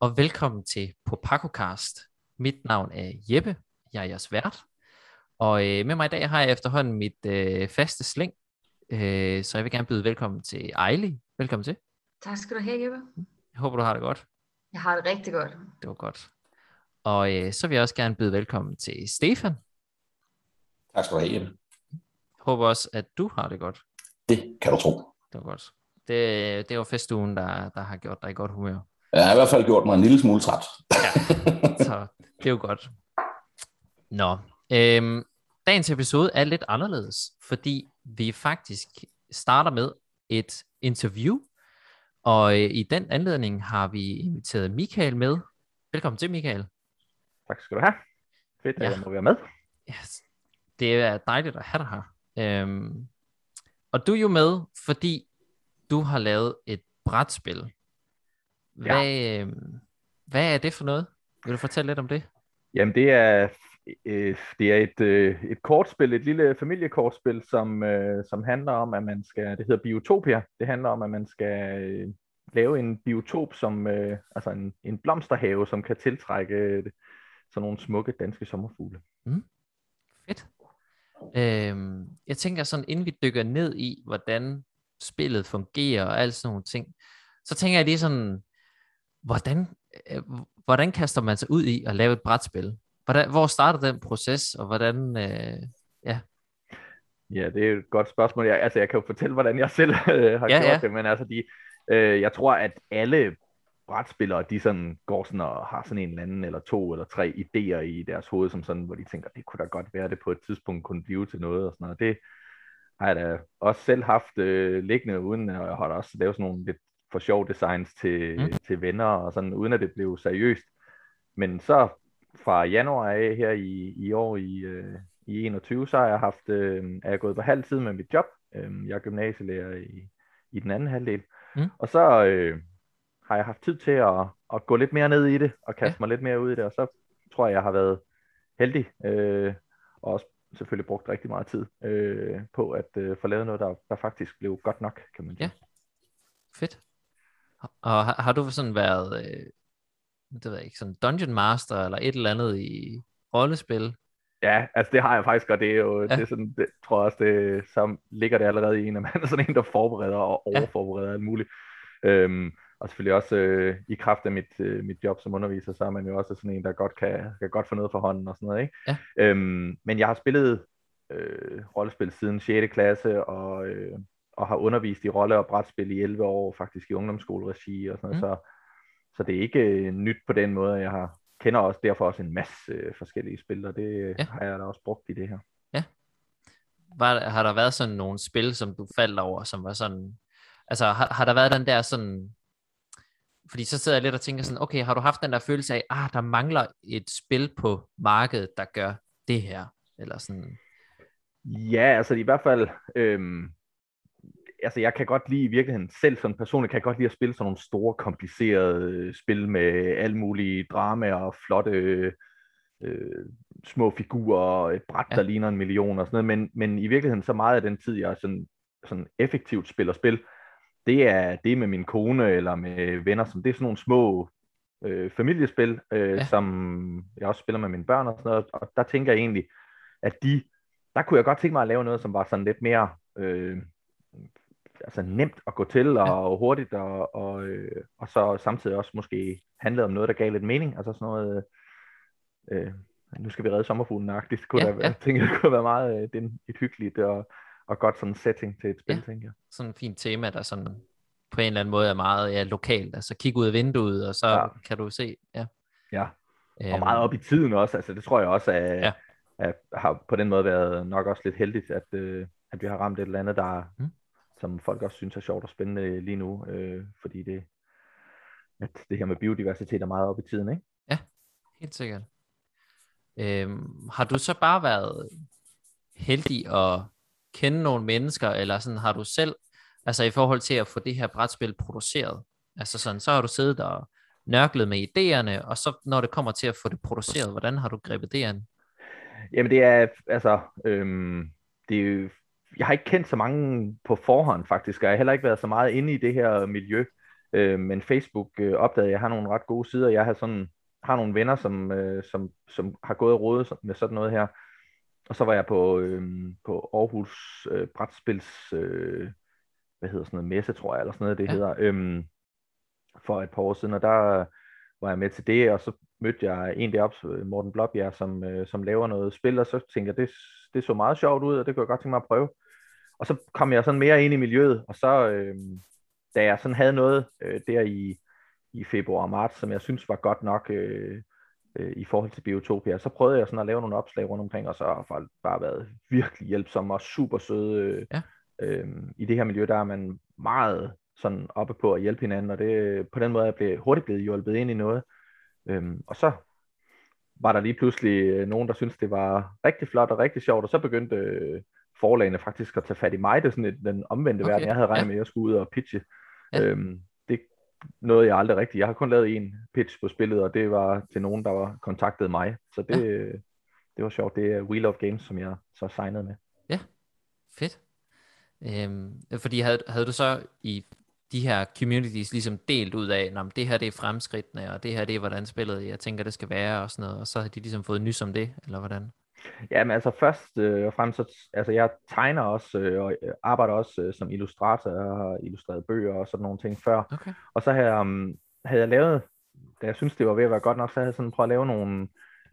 Og velkommen til på PacoCast. Mit navn er Jeppe, jeg er jeres vært. Og øh, med mig i dag har jeg efterhånden mit øh, faste slæng. Øh, så jeg vil gerne byde velkommen til Ejli. Velkommen til. Tak skal du have, Jeppe. Jeg håber, du har det godt. Jeg har det rigtig godt. Det var godt. Og øh, så vil jeg også gerne byde velkommen til Stefan. Tak skal du have, Jeppe. Jeg håber også, at du har det godt. Det kan du tro. Det var godt. Det, det var festugen, der, der har gjort dig i godt humør. Jeg har i hvert fald gjort mig en lille smule træt. Ja, så det er jo godt. Nå, øhm, dagens episode er lidt anderledes, fordi vi faktisk starter med et interview, og øh, i den anledning har vi inviteret Michael med. Velkommen til, Michael. Tak skal du have. Fedt, at Ja. jeg må være med. Yes. Det er dejligt at have dig her. Øhm, og du er jo med, fordi du har lavet et brætspil. Hvad, øhm, hvad er det for noget? Vil du fortælle lidt om det? Jamen, det er, øh, det er et, øh, et kortspil, et lille familiekortspil, som, øh, som handler om, at man skal, det hedder Biotopia, det handler om, at man skal øh, lave en biotop, som, øh, altså en, en blomsterhave, som kan tiltrække øh, sådan nogle smukke danske sommerfugle. Fedt. Øhm, jeg tænker sådan, inden vi dykker ned i, hvordan spillet fungerer og alt sådan nogle ting, så tænker jeg lige sådan, hvordan, øh, hvordan kaster man sig ud i at lave et brætspil? Hvordan, hvor starter den proces, og hvordan, øh, Ja, det er et godt spørgsmål. Jeg, altså, jeg kan jo fortælle, hvordan jeg selv øh, har Ja, ja, gjort ja. ja. det, men altså, de, øh, jeg tror, at alle brætspillere, de sådan går sådan og har sådan en eller anden, eller to eller tre idéer i deres hoved, som sådan, hvor de tænker, det kunne da godt være, det på et tidspunkt kunne blive til noget og sådan noget. Det har jeg da også selv haft øh, liggende, uden at jeg har da også lavet sådan nogle lidt for sjov designs til, Mm. til venner, og sådan, uden at det blev seriøst. Men så fra januar af her i, i år i, øh, i 21, så har jeg haft, øh, er jeg gået på halv tid med mit job. Øh, jeg er gymnasielærer i, i den anden halvdel. Mm. Og så øh, har jeg haft tid til at, at gå lidt mere ned i det, og kaste ja. mig lidt mere ud i det, og så tror jeg, jeg har været heldig, øh, og også selvfølgelig brugt rigtig meget tid øh, på at øh, få lavet noget, der, der faktisk blev godt nok, kan man sige. Ja. fedt. Og har, har du sådan været, øh, det ved jeg ikke, sådan Dungeon Master, eller et eller andet i rollespil? Ja, altså det har jeg faktisk, og det er jo, Ja. ja. det er sådan, det, tror jeg også, det, så ligger det allerede i en, at man er sådan en, der forbereder og Ja. overforbereder alt muligt. Øhm, og selvfølgelig også øh, i kraft af mit, øh, mit job som underviser, så er man jo også sådan en, der godt kan, kan godt få noget for hånden og sådan noget, ikke? Ja. Øhm, men jeg har spillet øh, rollespil siden 6. klasse, og, øh, og har undervist i rolle- og brætspil i 11 år, faktisk i ungdomsskoleregi og sådan noget, Mm. så, så det er ikke øh, nyt på den måde, jeg har kender også derfor også en masse øh, forskellige spil, og det Ja. ja. har jeg da også brugt i det her. Var, har der været sådan nogle spil, som du faldt over, som var sådan, altså har, har der været den der sådan, fordi så sidder jeg lidt og tænker sådan, okay, har du haft den der følelse af, ah, der mangler et spil på markedet, der gør det her, eller sådan, Ja, altså i hvert fald, øhm, altså jeg kan godt lide i virkeligheden selv som personligt, kan jeg godt lide at spille sådan nogle store, komplicerede øh, spil med alle mulige drama og flotte øh, små figurer og et bræt, Ja. ja. der ligner en million og sådan noget, men, men i virkeligheden så meget af den tid, jeg sådan, sådan effektivt spiller spil, det er det med min kone eller med venner, som det er sådan nogle små øh, familiespil, øh, ja. som jeg også spiller med mine børn og sådan noget, og der tænker jeg egentlig, at de, der kunne jeg godt tænke mig at lave noget, som var sådan lidt mere øh, altså nemt at gå til og ja. hurtigt, og, og, øh, og så samtidig også måske handlede om noget, der gav lidt mening, altså sådan noget, øh, nu skal vi redde sommerfuglen-agtigt, kunne Ja, der, ja. jeg tænker, det kunne være meget øh, det er et hyggeligt og, og godt sådan setting til et spil, Ja. tænker jeg. sådan et fint tema, der sådan på en eller anden måde er meget ja, lokalt, altså kig ud af vinduet, og så ja. Kan du se, ja. Ja, Øhm, og meget op i tiden også, altså det tror jeg også, at, Ja. at har på den måde været nok også lidt heldigt, at, øh, at vi har ramt et eller andet, der, Mm. Som folk også synes er sjovt og spændende lige nu, øh, fordi det, at det her med biodiversitet er meget op i tiden, ikke? Helt sikkert. Øhm, har du så bare været heldig at kende nogle mennesker, eller sådan har du selv, altså i forhold til at få det her brætspil produceret, altså sådan, så har du siddet og nørklet med idéerne, og så når det kommer til at få det produceret, hvordan har du grebet det an? Jamen det er, altså, øhm, det er jo, jeg har ikke kendt så mange på forhånd faktisk, og jeg har heller ikke været så meget inde i det her miljø. Øh, men Facebook øh, opdagede, at jeg har nogle ret gode sider. Jeg har sådan har nogle venner, som, øh, som, som har gået og rådet med sådan noget her. Og så var jeg på, øh, på Aarhus øh, Brætspils, øh, hvad hedder sådan noget, messe, tror jeg, eller sådan noget, det ja. hedder, øh, for et par år siden, og der var jeg med til det, og så mødte jeg en deroppe, Morten Blåbjerg, som, øh, som laver noget spil, og så tænkte jeg, det, det så meget sjovt ud, og det kunne jeg godt tænke mig at prøve. Og så kom jeg sådan mere ind i miljøet, og så, øh, da jeg sådan havde noget øh, der i, i februar og marts, som jeg synes var godt nok øh, øh, i forhold til Biotopia, så prøvede jeg sådan at lave nogle opslag rundt omkring, og så har folk bare været virkelig hjælpsomme og super søde. Øh, ja. øh, I det her miljø, der er man meget sådan oppe på at hjælpe hinanden, og det, på den måde er jeg blev, hurtigt blevet hjulpet ind i noget. Øhm, og så var der lige pludselig øh, nogen, der syntes, det var rigtig flot og rigtig sjovt, og så begyndte øh, forlagene faktisk at tage fat i mig. Det er sådan et, den omvendte okay. verden. Jeg havde regnet ja. med, at jeg skulle ud og pitche. Ja. Øhm, det nåede jeg aldrig rigtigt. Jeg har kun lavet en pitch på spillet, og det var til nogen, der var kontaktet mig. Så det, ja. det var sjovt. Det er Wheel of Games, som jeg så signede med. Ja, fedt. Øhm, fordi havde, havde du så i de her communities ligesom delt ud af, at det her det er fremskridtene, og det her det er, hvordan spillet jeg tænker, det skal være, og sådan noget, og så har de ligesom fået nys om det, eller hvordan? Ja, men altså først øh, og fremmest, så, altså jeg tegner også, øh, og arbejder også øh, som illustrator, og har illustreret bøger og sådan nogle ting før. Okay. Og så havde, um, havde jeg lavet, da jeg synes det var ved at være godt nok, så havde jeg sådan prøvet at lave nogle,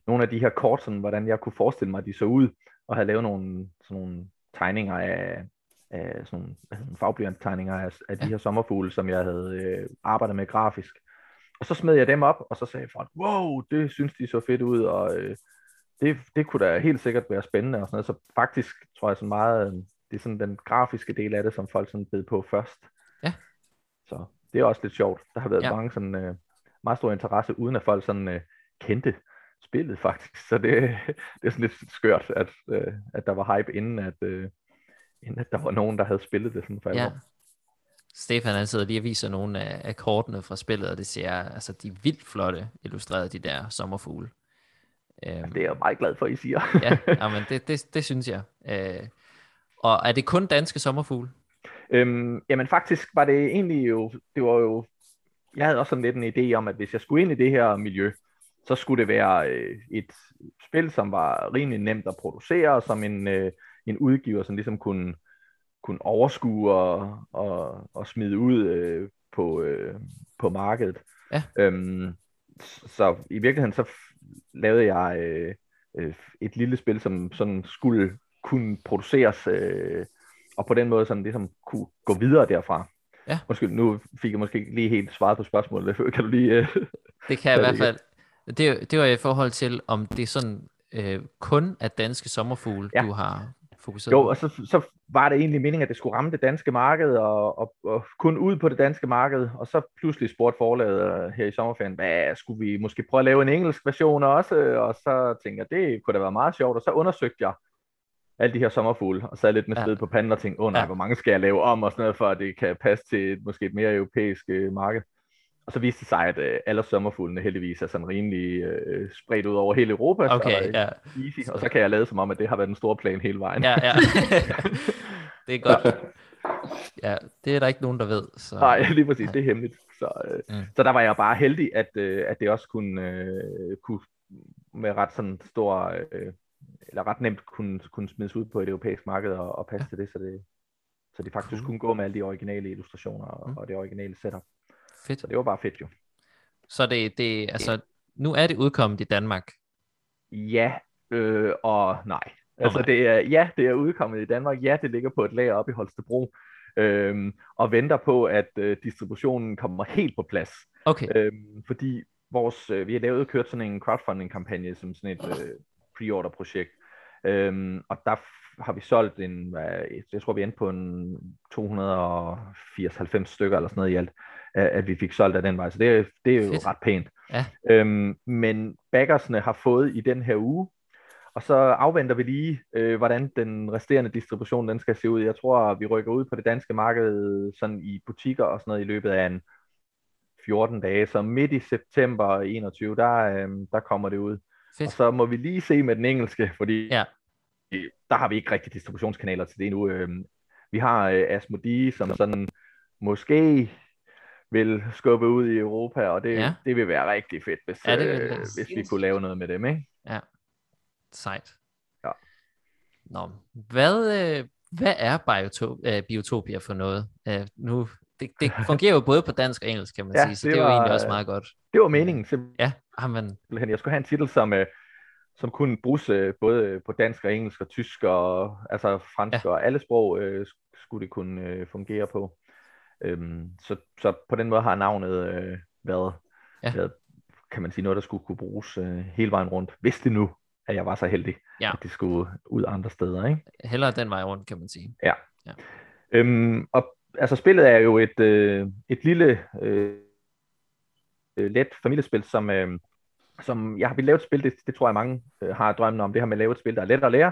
nogle af de her kort, sådan, hvordan jeg kunne forestille mig, at de så ud, og havde lavet nogle, sådan nogle tegninger af, af sådan nogle fagblyanttegninger af, af de her sommerfugle, som jeg havde øh, arbejdet med grafisk. Og så smed jeg dem op, og så sagde folk, wow, det synes de så fedt ud, og øh, det, det kunne da helt sikkert være spændende og sådan noget. Så faktisk tror jeg så meget, øh, det er sådan den grafiske del af det, som folk sådan bed på først. Ja. Så det er også lidt sjovt. Der har været ja. mange sådan øh, meget stor interesse, uden at folk sådan øh, kendte spillet faktisk. Så det, det er sådan lidt skørt, at, øh, at der var hype inden, at, øh, end at der var nogen, der havde spillet det sådan for ja. Stefan han sidder lige og viser nogle af, af kortene fra spillet, og det ser, altså de er vildt flotte illustreret, de der sommerfugle. Ja, øhm, det er jeg meget glad for, I siger. ja, men det, det, det synes jeg. Øh, og er det kun danske sommerfugle? Øhm, jamen faktisk var det egentlig jo, det var jo, jeg havde også sådan lidt en idé om, at hvis jeg skulle ind i det her miljø, så skulle det være øh, et spil, som var rimelig nemt at producere, som en, øh, en udgiver, som ligesom kunne, kunne overskue og, og, og smide ud øh, på, øh, på markedet. Ja. Øhm, så i virkeligheden så lavede jeg øh, øh, et lille spil, som sådan skulle kunne produceres, øh, og på den måde sådan ligesom kunne gå videre derfra. Ja. Måske, nu fik jeg måske ikke lige helt svaret på spørgsmålet. Kan du lige... Øh, det kan jeg i hvert fald. Det, det var i forhold til, om det er sådan øh, kun er danske sommerfugle, ja. du har fokuseret Jo, og så, så var det egentlig meningen, at det skulle ramme det danske marked, og, og, og kun ud på det danske marked, og så pludselig spurgte forlaget øh, her i sommerferien, hvad skulle vi måske prøve at lave en engelsk version også, og så tænkte jeg, det kunne da være meget sjovt, og så undersøgte jeg alle de her sommerfugle, og sad lidt med sved ja. på panden og tænkte, åh oh, nej, ja. hvor mange skal jeg lave om, og sådan noget, for at det kan passe til et, måske et mere europæisk øh, marked. Og så viste det sig, at øh, alle sommerfuglene heldigvis er sådan rimelig øh, spredt ud over hele Europa. Okay, så, ja. Easy, og så kan jeg lade som om, at det har været en stor plan hele vejen. Ja, ja. det er godt. Ja, det er der ikke nogen, der ved. Så... Nej, lige præcis. Det er hemmeligt. Så, øh, mm. så der var jeg bare heldig, at, øh, at det også kunne, øh, kunne med ret sådan stor, øh, eller ret nemt kunne, kunne smides ud på et europæisk marked og, og passe ja. til det, så det, så det faktisk cool. kunne gå med alle de originale illustrationer og, mm. og det originale setup. Fedt. Så det var bare fedt jo. Så det, det altså, ja. nu er det udkommet i Danmark? Ja, øh, og nej. Altså okay. det er, ja, det er udkommet i Danmark. Ja, det ligger på et lager op i Holstebro. Øhm, og venter på, at øh, distributionen kommer helt på plads. Okay. Øhm, fordi vores, øh, vi har lavet kørt sådan en crowdfunding-kampagne som sådan et øh, pre-order-projekt. Øhm, og der har vi solgt en, jeg tror vi endte på en 280-90 stykker eller sådan noget i alt at vi fik solgt af den vej. Så det, det er jo Fedt. ret pænt. Ja. Øhm, men baggersne har fået i den her uge, og så afventer vi lige, øh, hvordan den resterende distribution den skal se ud. Jeg tror, vi rykker ud på det danske marked sådan i butikker og sådan noget i løbet af en 14 dage. Så midt i september 21, der, øh, der kommer det ud. Fedt. Og så må vi lige se med den engelske, fordi ja. der har vi ikke rigtig distributionskanaler til det endnu. Øh, vi har øh, Asmodee, som sådan måske vil skubbe ud i Europa, og det, Ja. ja. det vil være rigtig fedt, hvis, Ja, det øh, hvis vi kunne lave noget med dem, ikke? Sejt. Ja. Nå, hvad, øh, hvad er biotop, øh, biotopia for noget? Øh, nu, det, det fungerer jo både på dansk og engelsk, kan man Ja, sige, så det det, er jo var, egentlig også øh, meget godt. Det var meningen simpelthen. Ja, jamen, Jeg skulle have en titel, som, øh, som kunne bruges øh, både på dansk og engelsk og tysk og altså fransk ja. og alle sprog øh, skulle det kunne øh, fungere på. Øhm, så, så på den måde har navnet øh, været, Ja. været, kan man sige, noget, der skulle kunne bruges øh, hele vejen rundt, hvis det nu, at jeg var så heldig, Ja. at det skulle ud andre steder. Ikke? hellere den vej rundt, kan man sige. Øhm, og altså spillet er jo et, øh, et lille øh, let familiespil, som, øh, som jeg har vil lave et spil, det, det tror jeg mange øh, har drømmen om, det her med at lave et spil, der er let at lære,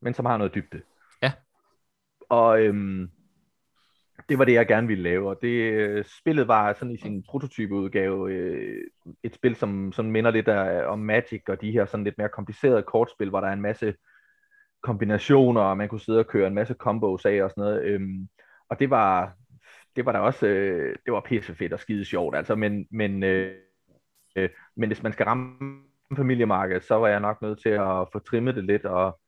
men som har noget dybde. Ja. Og øhm, det var det, jeg gerne ville lave, og det øh, spillet var sådan i sin prototypeudgave øh, et spil, som, som minder lidt af, om Magic og de her sådan lidt mere komplicerede kortspil, hvor der er en masse kombinationer, og man kunne sidde og køre en masse combos af og sådan noget. Øhm, og det var, det var da også, øh, det var pisse fedt og skide sjovt, altså, men, men, øh, øh, men hvis man skal ramme familiemarkedet, så var jeg nok nødt til at få trimmet det lidt, og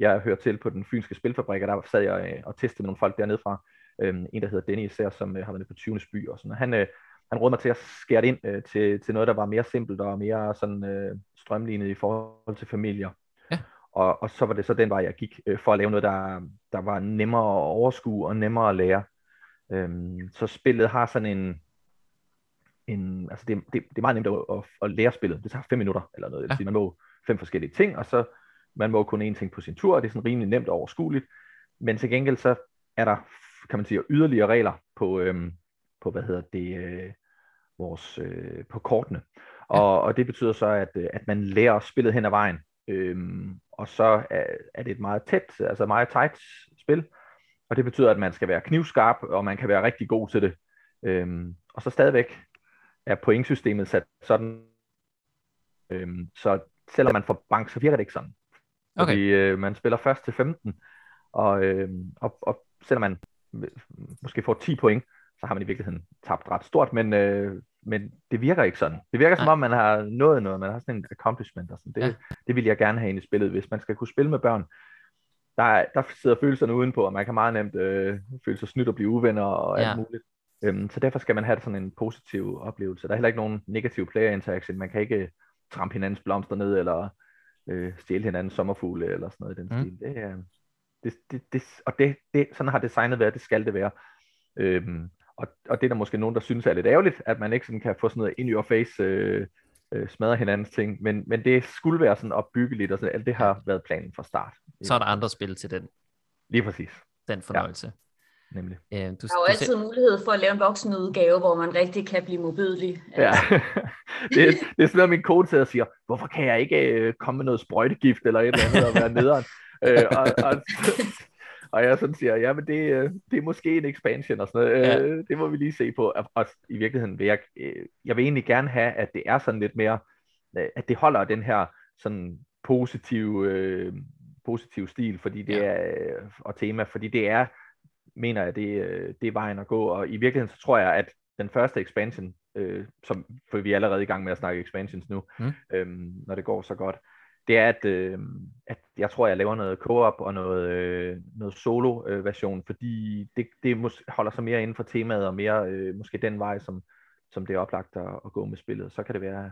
jeg hører til på den fynske spilfabrik, og der sad jeg øh, og testede med nogle folk dernede fra, øhm, en der hedder Denny især, som øh, har været på 20. by og sådan, han, øh, han rådede mig til at skære det ind øh, til, til noget, der var mere simpelt og mere sådan øh, strømlignet i forhold til familier. Ja. Og, og så var det så den vej, jeg gik øh, for at lave noget, der, der var nemmere at overskue og nemmere at lære. Øhm, så spillet har sådan en, en altså det, det, det er meget nemt at, at, at lære spillet. Det tager fem minutter eller noget. Ja. man må fem forskellige ting, og så man må kun én ting på sin tur, og det er sådan rimelig nemt og overskueligt. Men til gengæld så er der, kan man sige, yderligere regler på, øhm, på hvad hedder det, øh, vores, øh, på kortene. Og, og det betyder så, at, øh, at man lærer spillet hen ad vejen. Øhm, og så er, er det et meget tæt, altså meget tight spil. Og det betyder, at man skal være knivskarp, og man kan være rigtig god til det. Øhm, og så stadigvæk er pointsystemet sat sådan, øhm, så selvom man får bank, så virker det ikke sådan. Okay. Fordi øh, man spiller først til 15, og, øh, og, og selvom man måske får 10 point, så har man i virkeligheden tabt ret stort, men, øh, men det virker ikke sådan. Det virker som om, man har nået noget, man har sådan en accomplishment og sådan. Det, Ja. det vil jeg gerne have ind i spillet, hvis man skal kunne spille med børn. Der, er- der sidder følelserne udenpå, og man kan meget nemt øh, føle sig snydt og blive uvenner og alt Ja. muligt. Øhm, så derfor skal man have sådan en positiv oplevelse. Der er heller ikke nogen negativ player interaction. Man kan ikke trampe hinandens blomster ned, eller øh, stjæle hinandens sommerfugle, eller sådan noget i den Mm. stil. Det, er, det, det, det, og det, det, sådan har designet været, det skal det være. Øhm, og, og det er der måske nogen, der synes er lidt ærgerligt, at man ikke sådan kan få sådan noget in your face, øh, øh, smadre hinandens ting, men, men det skulle være sådan opbyggeligt, og sådan, alt det har været planen fra start. Så er der andre spil til den, Lige præcis, den fornøjelse. nemlig. Ja. Øh, du, Der er jo du selv- altid mulighed for at lave en voksenudgave, hvor man rigtig kan blive modbydelig. Ja. det, det er sådan noget, min kone sidder og siger, hvorfor kan jeg ikke øh, komme med noget sprøjtegift eller et eller andet og være nederen? øh, og, og, og jeg sådan siger, ja, men det, øh, det er måske en expansion og sådan noget. Ja. Øh, det må vi lige se på. Og, i virkeligheden vil jeg, øh, jeg vil egentlig gerne have, at det er sådan lidt mere, øh, at det holder den her sådan positive, øh, positive stil, fordi det Ja. er, øh, og tema, fordi det er, mener jeg, det, øh, det er vejen at gå. Og i virkeligheden så tror jeg, at den første expansion, øh, som, for vi er allerede i gang med at snakke expansions nu, Mm. øhm, når det går så godt, det er, at, øh, at jeg tror, jeg laver noget co-op og noget, øh, noget solo-version, fordi det, det mås- holder sig mere inden for temaet, og mere øh, måske den vej, som, som det er oplagt at, at gå med spillet. Så kan det være,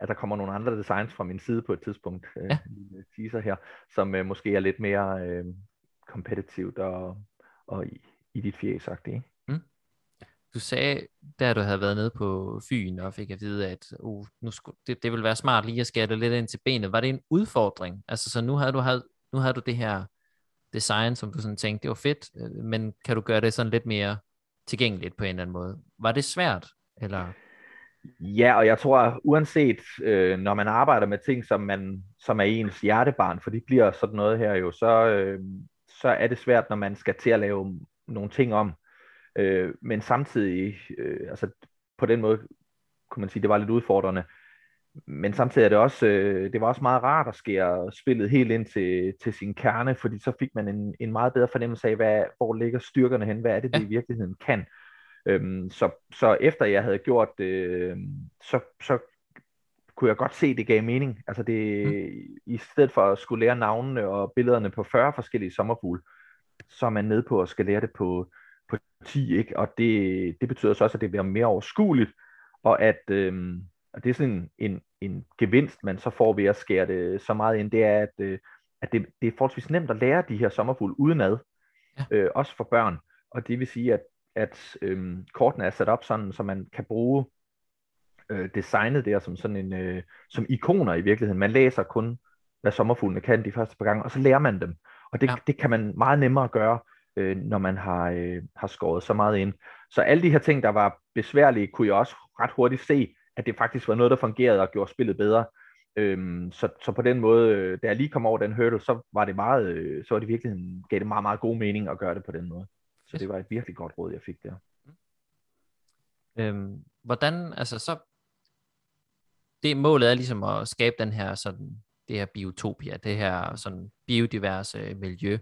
at der kommer nogle andre designs fra min side på et tidspunkt, øh, Ja. teaser her, som øh, måske er lidt mere øh, kompetitivt og, og i, i dit ikke? Du sagde, da du havde været nede på Fyn og fik at vide, at uh, nu skulle, det, det ville være smart lige at skære det lidt ind til benet. Var det en udfordring? Altså, så nu havde du, havde, nu havde du det her design, som du sådan tænkte, det var fedt, øh, men kan du gøre det sådan lidt mere tilgængeligt på en eller anden måde? Var det svært? Eller? Ja, og jeg tror, uanset øh, når man arbejder med ting, som, man, som er ens hjertebarn, for det bliver sådan noget her jo, så, øh, så er det svært, når man skal til at lave nogle ting om. Øh, men samtidig, øh, altså på den måde, kunne man sige, det var lidt udfordrende. Men samtidig er det også, øh, det var også meget rart at skære spillet helt ind til, til sin kerne, fordi så fik man en, en meget bedre fornemmelse af, hvad, hvor ligger styrkerne hen, hvad er det, det Ja. i virkeligheden kan. Øhm, så, så efter jeg havde gjort det, øh, så, så kunne jeg godt se, at det gav mening. Altså det, mm. i stedet for at skulle lære navnene og billederne på 40 forskellige sommerfugle, så er man nede på at skal lære det på, på 10, ikke? Og det, det betyder så også, at det bliver mere overskueligt, og at øhm, og det er sådan en, en, en gevinst, man så får ved at skære det så meget ind, det er, at, øh, at det, det er forholdsvis nemt at lære de her sommerfugle udenad, ja. øh, også for børn. Og det vil sige, at, at øhm, kortene er sat op sådan, så man kan bruge øh, designet der som sådan en, øh, som ikoner i virkeligheden. Man læser kun, hvad sommerfuglene kan de første par gange, og så lærer man dem. Og det, ja. det kan man meget nemmere gøre, øh, når man har, øh, har skåret så meget ind. Så alle de her ting, der var besværlige, kunne jeg også ret hurtigt se, at det faktisk var noget, der fungerede og gjorde spillet bedre. Øhm, så, så på den måde, øh, da jeg lige kom over den hurdle, så var det meget, øh, så var det virkelig, gav det meget, meget god mening at gøre det på den måde. Så det var et virkelig godt råd, jeg fik der. Øhm, hvordan, altså så, det målet er ligesom at skabe den her sådan, det her biotopia, det her sådan biodiverse miljø.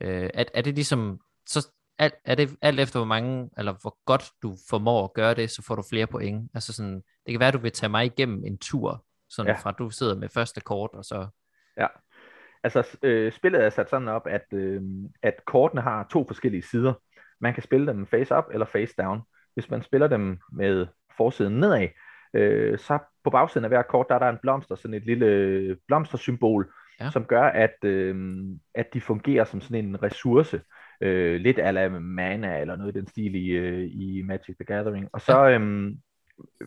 Øh, er, er det ligesom, så alt, er det alt efter hvor mange, eller hvor godt du formår at gøre det, så får du flere point. Altså sådan, det kan være, at du vil tage mig igennem en tur, sådan ja. fra du sidder med første kort, og så... Ja, altså øh, spillet er sat sådan op, at, øh, at kortene har to forskellige sider. Man kan spille dem face up eller face down. Hvis man spiller dem med forsiden nedad, øh, så på bagsiden af hver kort, der er der en blomster, sådan et lille blomstersymbol, ja. som gør, at, øh, at de fungerer som sådan en ressource øh, lidt ala mana eller noget i den stil i, øh, i Magic the Gathering. Og så, øhm,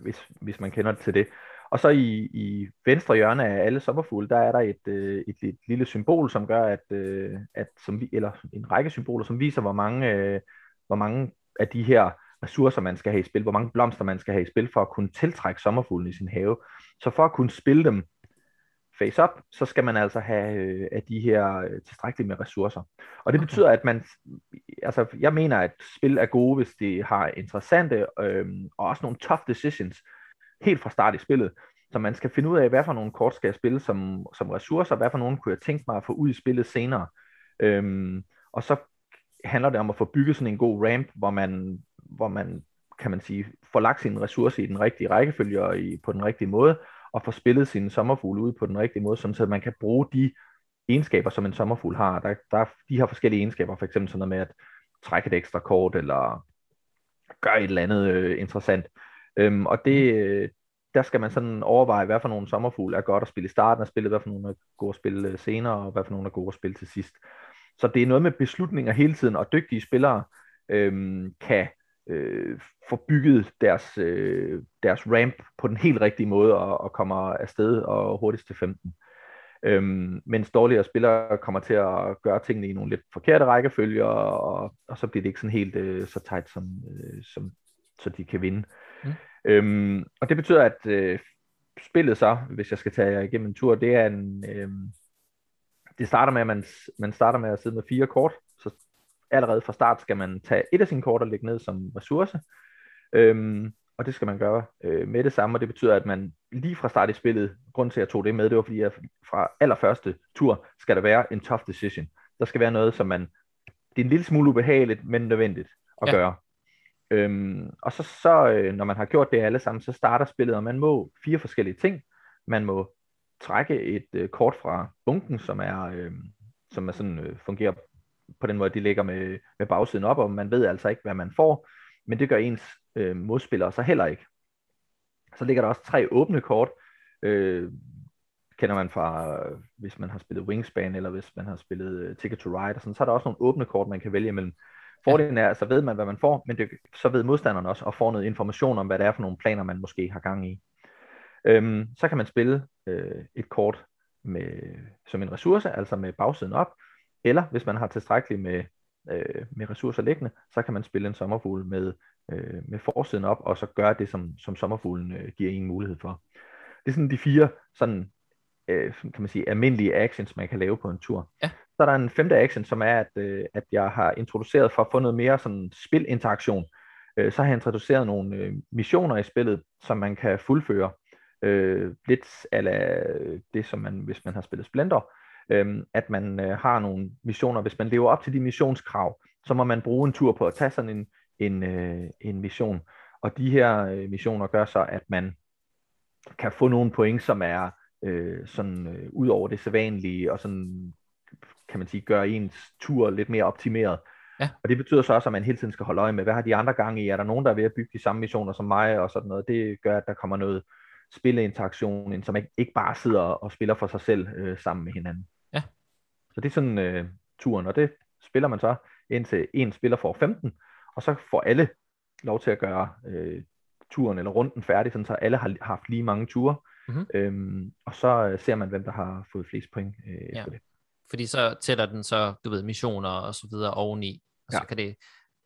hvis, hvis man kender til det. Og så i, i venstre hjørne af alle sommerfugle, der er der et, øh, et, et lille symbol, som gør, at, øh, at som vi, eller en række symboler, som viser, hvor mange, øh, hvor mange af de her ressourcer, man skal have i spil, hvor mange blomster man skal have i spil, for at kunne tiltrække sommerfuglen i sin have. Så for at kunne spille dem face up, så skal man altså have øh, af de her øh, tilstrækkeligt med ressourcer. Og det okay. betyder, at man, altså jeg mener, at spil er gode, hvis de har interessante øh, og også nogle tough decisions helt fra start i spillet. Så man skal finde ud af, hvad for nogle kort skal jeg spille som, som ressourcer, hvad for nogle kunne jeg tænke mig at få ud i spillet senere. Øhm, og så handler det om at få bygget sådan en god ramp, hvor man, hvor man kan man sige, får lagt sine ressourcer i den rigtige rækkefølge og i, på den rigtige måde, og få spillet sine sommerfugle ud på den rigtige måde, sådan så man kan bruge de egenskaber, som en sommerfugl har. Der, der, de har forskellige egenskaber, for eksempel sådan noget med at trække et ekstra kort, eller gøre et eller andet øh, interessant. Øhm, og det, øh, der skal man sådan overveje, hvad for nogle sommerfugle er godt at spille i starten af spillet, hvad for nogle er gode at spille øh, senere, og hvad for nogle er gode at spille til sidst. Så det er noget med beslutninger hele tiden, og dygtige spillere øhm, kan øh, får bygget deres, øh, deres ramp på den helt rigtige måde og, og kommer afsted og hurtigst til 15. Øhm, mens dårligere spillere kommer til at gøre tingene i nogle lidt forkerte rækkefølger, og, og så bliver det ikke sådan helt øh, så tight, som, øh, som, så de kan vinde. Mm. Øhm, og det betyder, at øh, spillet så, hvis jeg skal tage jer igennem en tur, det er en... Øh, det starter med, at man, man starter med at sidde med fire kort, allerede fra start skal man tage et af sine kort og lægge ned som ressource. Øhm, og det skal man gøre øh, med det samme, og det betyder, at man lige fra start i spillet, grund til at jeg tog det med, det var fordi, at fra allerførste tur skal der være en tough decision. Der skal være noget, som man, det er en lille smule ubehageligt, men nødvendigt at ja. gøre. Øhm, og så, så øh, når man har gjort det alle sammen, så starter spillet, og man må fire forskellige ting. Man må trække et øh, kort fra bunken, som er, øh, som er sådan, øh, fungerer på den måde, de ligger med, med bagsiden op, og man ved altså ikke, hvad man får, men det gør ens øh, modspillere så heller ikke. Så ligger der også tre åbne kort, øh, kender man fra, hvis man har spillet Wingspan, eller hvis man har spillet øh, Ticket to Ride, og sådan, så er der også nogle åbne kort, man kan vælge imellem. Fordelen er, så ved man, hvad man får, men det, så ved modstanderen også, og får noget information om, hvad det er for nogle planer, man måske har gang i. Øhm, så kan man spille øh, et kort med, som en ressource, altså med bagsiden op, eller hvis man har tilstrækkeligt med, øh, med ressourcer liggende, så kan man spille en sommerfugl med, øh, med forsiden op, og så gøre det, som, som sommerfuglen øh, giver en mulighed for. Det er sådan de fire sådan, øh, kan man sige, almindelige actions, man kan lave på en tur. Ja. Så er der en femte action, som er, at, øh, at jeg har introduceret for at få noget mere sådan spilinteraktion. Øh, så har jeg introduceret nogle øh, missioner i spillet, som man kan fuldføre. Øh, lidt ala det, som man, hvis man har spillet Splendor, øhm, at man øh, har nogle missioner. Hvis man lever op til de missionskrav, så må man bruge en tur på at tage sådan en, en, øh, en mission. Og de her øh, missioner gør så, at man kan få nogle point, som er øh, sådan øh, ud over det sædvanlige, og sådan kan man sige, gøre ens tur lidt mere optimeret. Ja. Og det betyder så også, at man hele tiden skal holde øje med, hvad har de andre gange i? Er der nogen, der er ved at bygge de samme missioner som mig, og sådan noget. Det gør, at der kommer noget spilleinteraktion ind, som ikke, ikke bare sidder og spiller for sig selv øh, sammen med hinanden. Så det er sådan øh, turen, og det spiller man så indtil en spiller får 15, og så får alle lov til at gøre øh, turen eller runden færdig, sådan så alle har haft lige mange ture. Mhm. Øhm, og så øh, ser man, hvem der har fået flest point øh, Ja. efter det. Fordi så tæller den så, du ved, missioner og så videre oveni. Og så Ja. kan det...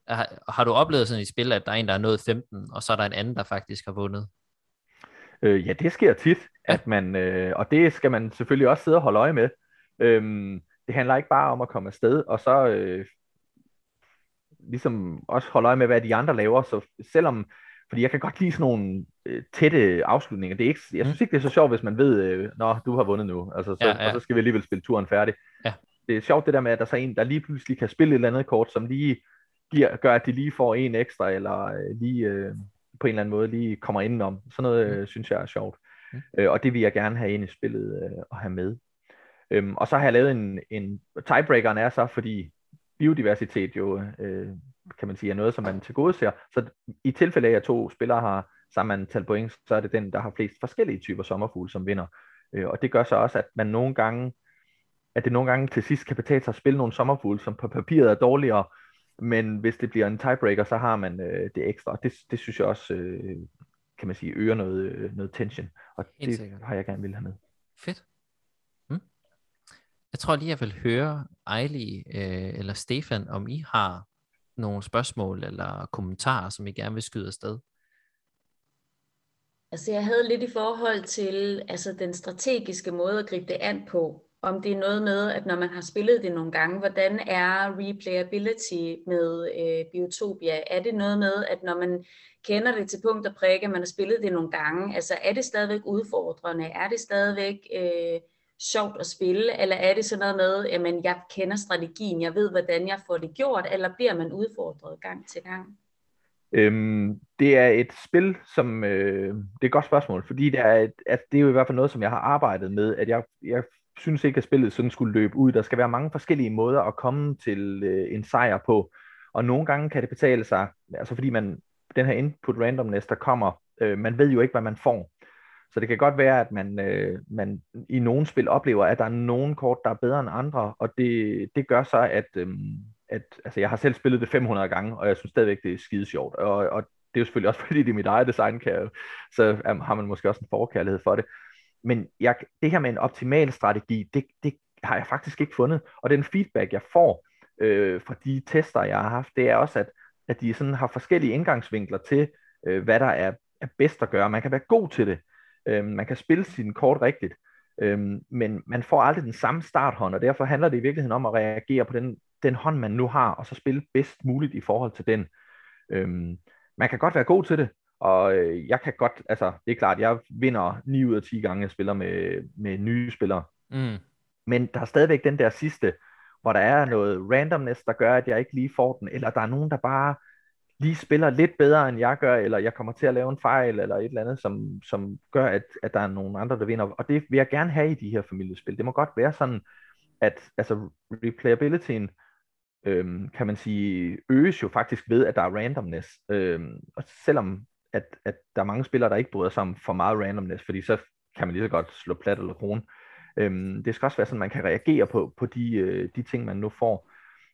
Har, har du oplevet sådan i spil, at der er en, der er nået 15, og så er der en anden, der faktisk har vundet? Øh, ja, det sker tit, at man, øh, og det skal man selvfølgelig også sidde og holde øje med. Øhm, det handler ikke bare om at komme afsted, og så øh, ligesom også holde øje med, hvad de andre laver. Så selvom, fordi jeg kan godt lide sådan nogle øh, tætte afslutninger. Det er ikke, jeg synes ikke, det er så sjovt, hvis man ved, øh, nå, du har vundet nu, altså, så, Ja, ja, ja. ja. og så skal vi alligevel spille turen færdig. Ja. Det er sjovt det der med, at der så er en, der lige pludselig kan spille et eller andet kort, som lige giver, gør, at de lige får en ekstra, eller øh, lige øh, på en eller anden måde lige kommer indenom. Sådan noget øh, synes jeg er sjovt. Mm. Øh, og det vil jeg gerne have ind i spillet øh, og have med. Øhm, og så har jeg lavet en, en tiebreakeren er så, fordi biodiversitet jo, øh, kan man sige, er noget, som man til gode ser. Så i tilfælde af, at to spillere har samme antal point, så er det den, der har flest forskellige typer sommerfugle, som vinder. Øh, og det gør så også, at man nogle gange, at det nogle gange til sidst kan betale sig at spille nogle sommerfugle, som på papiret er dårligere, men hvis det bliver en tiebreaker, så har man øh, det ekstra. Det, det synes jeg også, øh, kan man sige, øger noget, øh, noget tension. Og det har jeg gerne vil have med. Fedt. Jeg tror lige, jeg vil høre Ejli øh, eller Stefan, om I har nogle spørgsmål eller kommentarer, som I gerne vil skyde afsted. Altså jeg havde lidt i forhold til altså den strategiske måde at gribe det an på. Om det er noget med, at når man har spillet det nogle gange, hvordan er replayability med øh, Biotopia? Er det noget med, at når man kender det til punkt og prikke, man har spillet det nogle gange, altså er det stadigvæk udfordrende? Er det stadigvæk øh, sjovt at spille? Eller er det sådan noget med, at jeg kender strategien, jeg ved, hvordan jeg får det gjort, eller bliver man udfordret gang til gang? Øhm, det er et spil, som øh, det er et godt spørgsmål, fordi det er, et, at det er jo i hvert fald noget, som jeg har arbejdet med, at jeg, jeg synes ikke, at spillet sådan skulle løbe ud. Der skal være mange forskellige måder at komme til øh, en sejr på, og nogle gange kan det betale sig, altså fordi man, den her input randomness, der kommer, øh, man ved jo ikke, hvad man får. Så det kan godt være, at man, øh, man i nogle spil oplever, at der er nogle kort, der er bedre end andre, og det, det gør så, at, øh, at altså jeg har selv spillet det 500 gange, og jeg synes stadigvæk, det er skide sjovt. Og, og det er jo selvfølgelig også, fordi det er mit eget design, kan jeg, så um, har man måske også en forkærlighed for det. Men jeg, det her med en optimal strategi, det, det har jeg faktisk ikke fundet. Og den feedback, jeg får øh, fra de tester, jeg har haft, det er også, at, at de sådan har forskellige indgangsvinkler til, øh, hvad der er, er bedst at gøre. Man kan være god til det. Øh, man kan spille sin kort rigtigt. Øh, men man får aldrig den samme starthånd, og derfor handler det i virkeligheden om at reagere på den, den hånd, man nu har, og så spille bedst muligt i forhold til den. Øh, man kan godt være god til det, og øh, jeg kan godt, altså det er klart, jeg vinder 9 ud af 10 gange, jeg spiller med, med nye spillere. Mm. Men der er stadigvæk den der sidste, hvor der er noget randomness, der gør, at jeg ikke lige får den, eller der er nogen, der bare lige spiller lidt bedre, end jeg gør, eller jeg kommer til at lave en fejl, eller et eller andet, som, som gør, at, at der er nogle andre, der vinder. Og det vil jeg gerne have i de her familiespil. Det må godt være sådan, at altså, replayabilityen, øhm, kan man sige, øges jo faktisk ved, at der er randomness. Øhm, og selvom at, at der er mange spillere, der ikke bryder sig om for meget randomness, fordi så kan man lige så godt slå plat eller krone. Øhm, det skal også være sådan, at man kan reagere på, på de, øh, de ting, man nu får.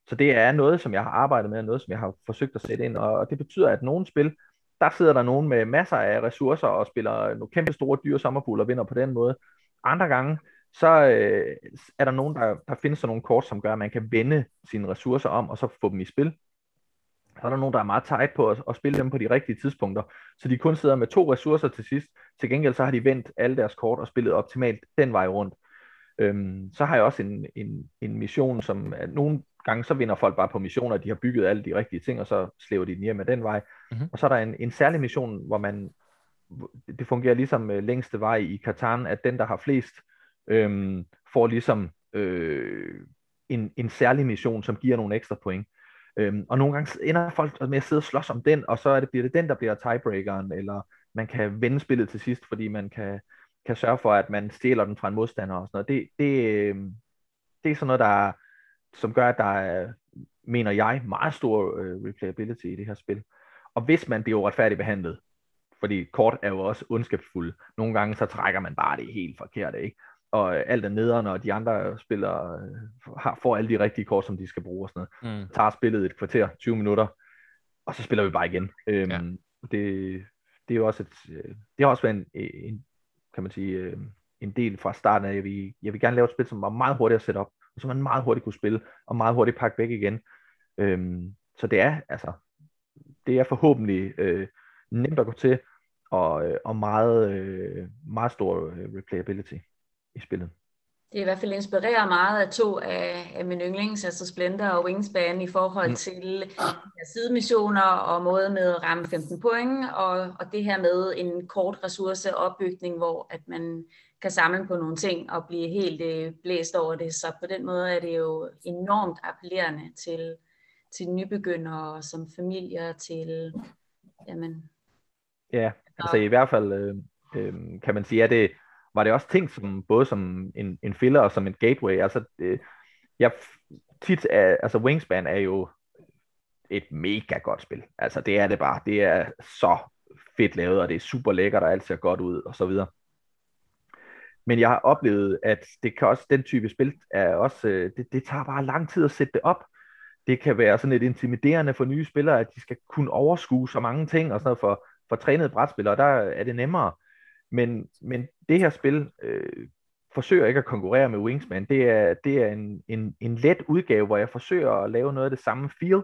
Så det er noget, som jeg har arbejdet med, og noget, som jeg har forsøgt at sætte ind, og, det betyder, at nogle spil, der sidder der nogen med masser af ressourcer og spiller nogle kæmpe store dyre sommerfugle og vinder på den måde. Andre gange, så øh, er der nogen, der, der findes sådan nogle kort, som gør, at man kan vende sine ressourcer om, og så få dem i spil. Så er der nogen, der er meget tight på at, at spille dem på de rigtige tidspunkter, så de kun sidder med to ressourcer til sidst. Til gengæld så har de vendt alle deres kort og spillet optimalt den vej rundt. Øhm, så har jeg også en, en, en mission, som at nogen gange så vinder folk bare på missioner, de har bygget alle de rigtige ting, og så slæver de den hjem med den vej. Mhm. Og så er der en, en særlig mission, hvor man, det fungerer ligesom øh, længste vej i Katan, at den, der har flest, øhm, får ligesom øh, en, en særlig mission, som giver nogle ekstra point. Øhm, og nogle gange ender folk med at sidde og slås om den, og så er det, bliver det den, der bliver tiebreakeren, eller man kan vende spillet til sidst, fordi man kan, kan sørge for, at man stjæler den fra en modstander og sådan noget. Det, det, øhm, det er sådan noget, der, som gør, at der er, mener jeg, meget stor øh, replayability i det her spil. Og hvis man bliver retfærdigt behandlet, fordi kort er jo også ondskabsfulde, nogle gange så trækker man bare det helt forkert, ikke? og øh, alt er nederen, og de andre spillere øh, har, får alle de rigtige kort, som de skal bruge og sådan noget. Mm. Tager spillet et kvarter, 20 minutter, og så spiller vi bare igen. Øhm, ja. det, det er jo også et, øh, det har også været en, en kan man sige, en del fra starten af, at jeg vil, jeg vil gerne lave et spil, som var meget hurtigt at sætte op, og som man meget hurtigt kunne spille, og meget hurtigt pakke væk igen. Øhm, så det er, altså, det er forhåbentlig øh, nemt at gå til, og, og meget, øh, meget stor replayability i spillet. Det er i hvert fald inspireret meget af to af, af mine yndlings, altså Splendor og Wingspan, i forhold mm. til mm. sidemissioner og måde med at ramme 15 point, og, og det her med en kort ressourceopbygning, hvor at man kan samle på nogle ting og blive helt øh, blæst over det. Så på den måde er det jo enormt appellerende til, til nybegyndere som familier, til jamen... Ja, altså i hvert fald øh, øh, kan man sige, at det var det også ting som både som en, en filler og som en gateway. Altså, det, jeg tit er, altså Wingspan er jo et mega godt spil. Altså det er det bare. Det er så fedt lavet, og det er super lækkert, og alt ser godt ud, og så videre. Men jeg har oplevet, at det kan også, den type spil er også, øh, det, det tager bare lang tid at sætte det op. Det kan være sådan lidt intimiderende for nye spillere, at de skal kunne overskue så mange ting, og sådan noget for, for trænede brætspillere, der er det nemmere. Men, men det her spil øh, forsøger ikke at konkurrere med Wingsman. Det er, det er en, en, en let udgave, hvor jeg forsøger at lave noget af det samme feel,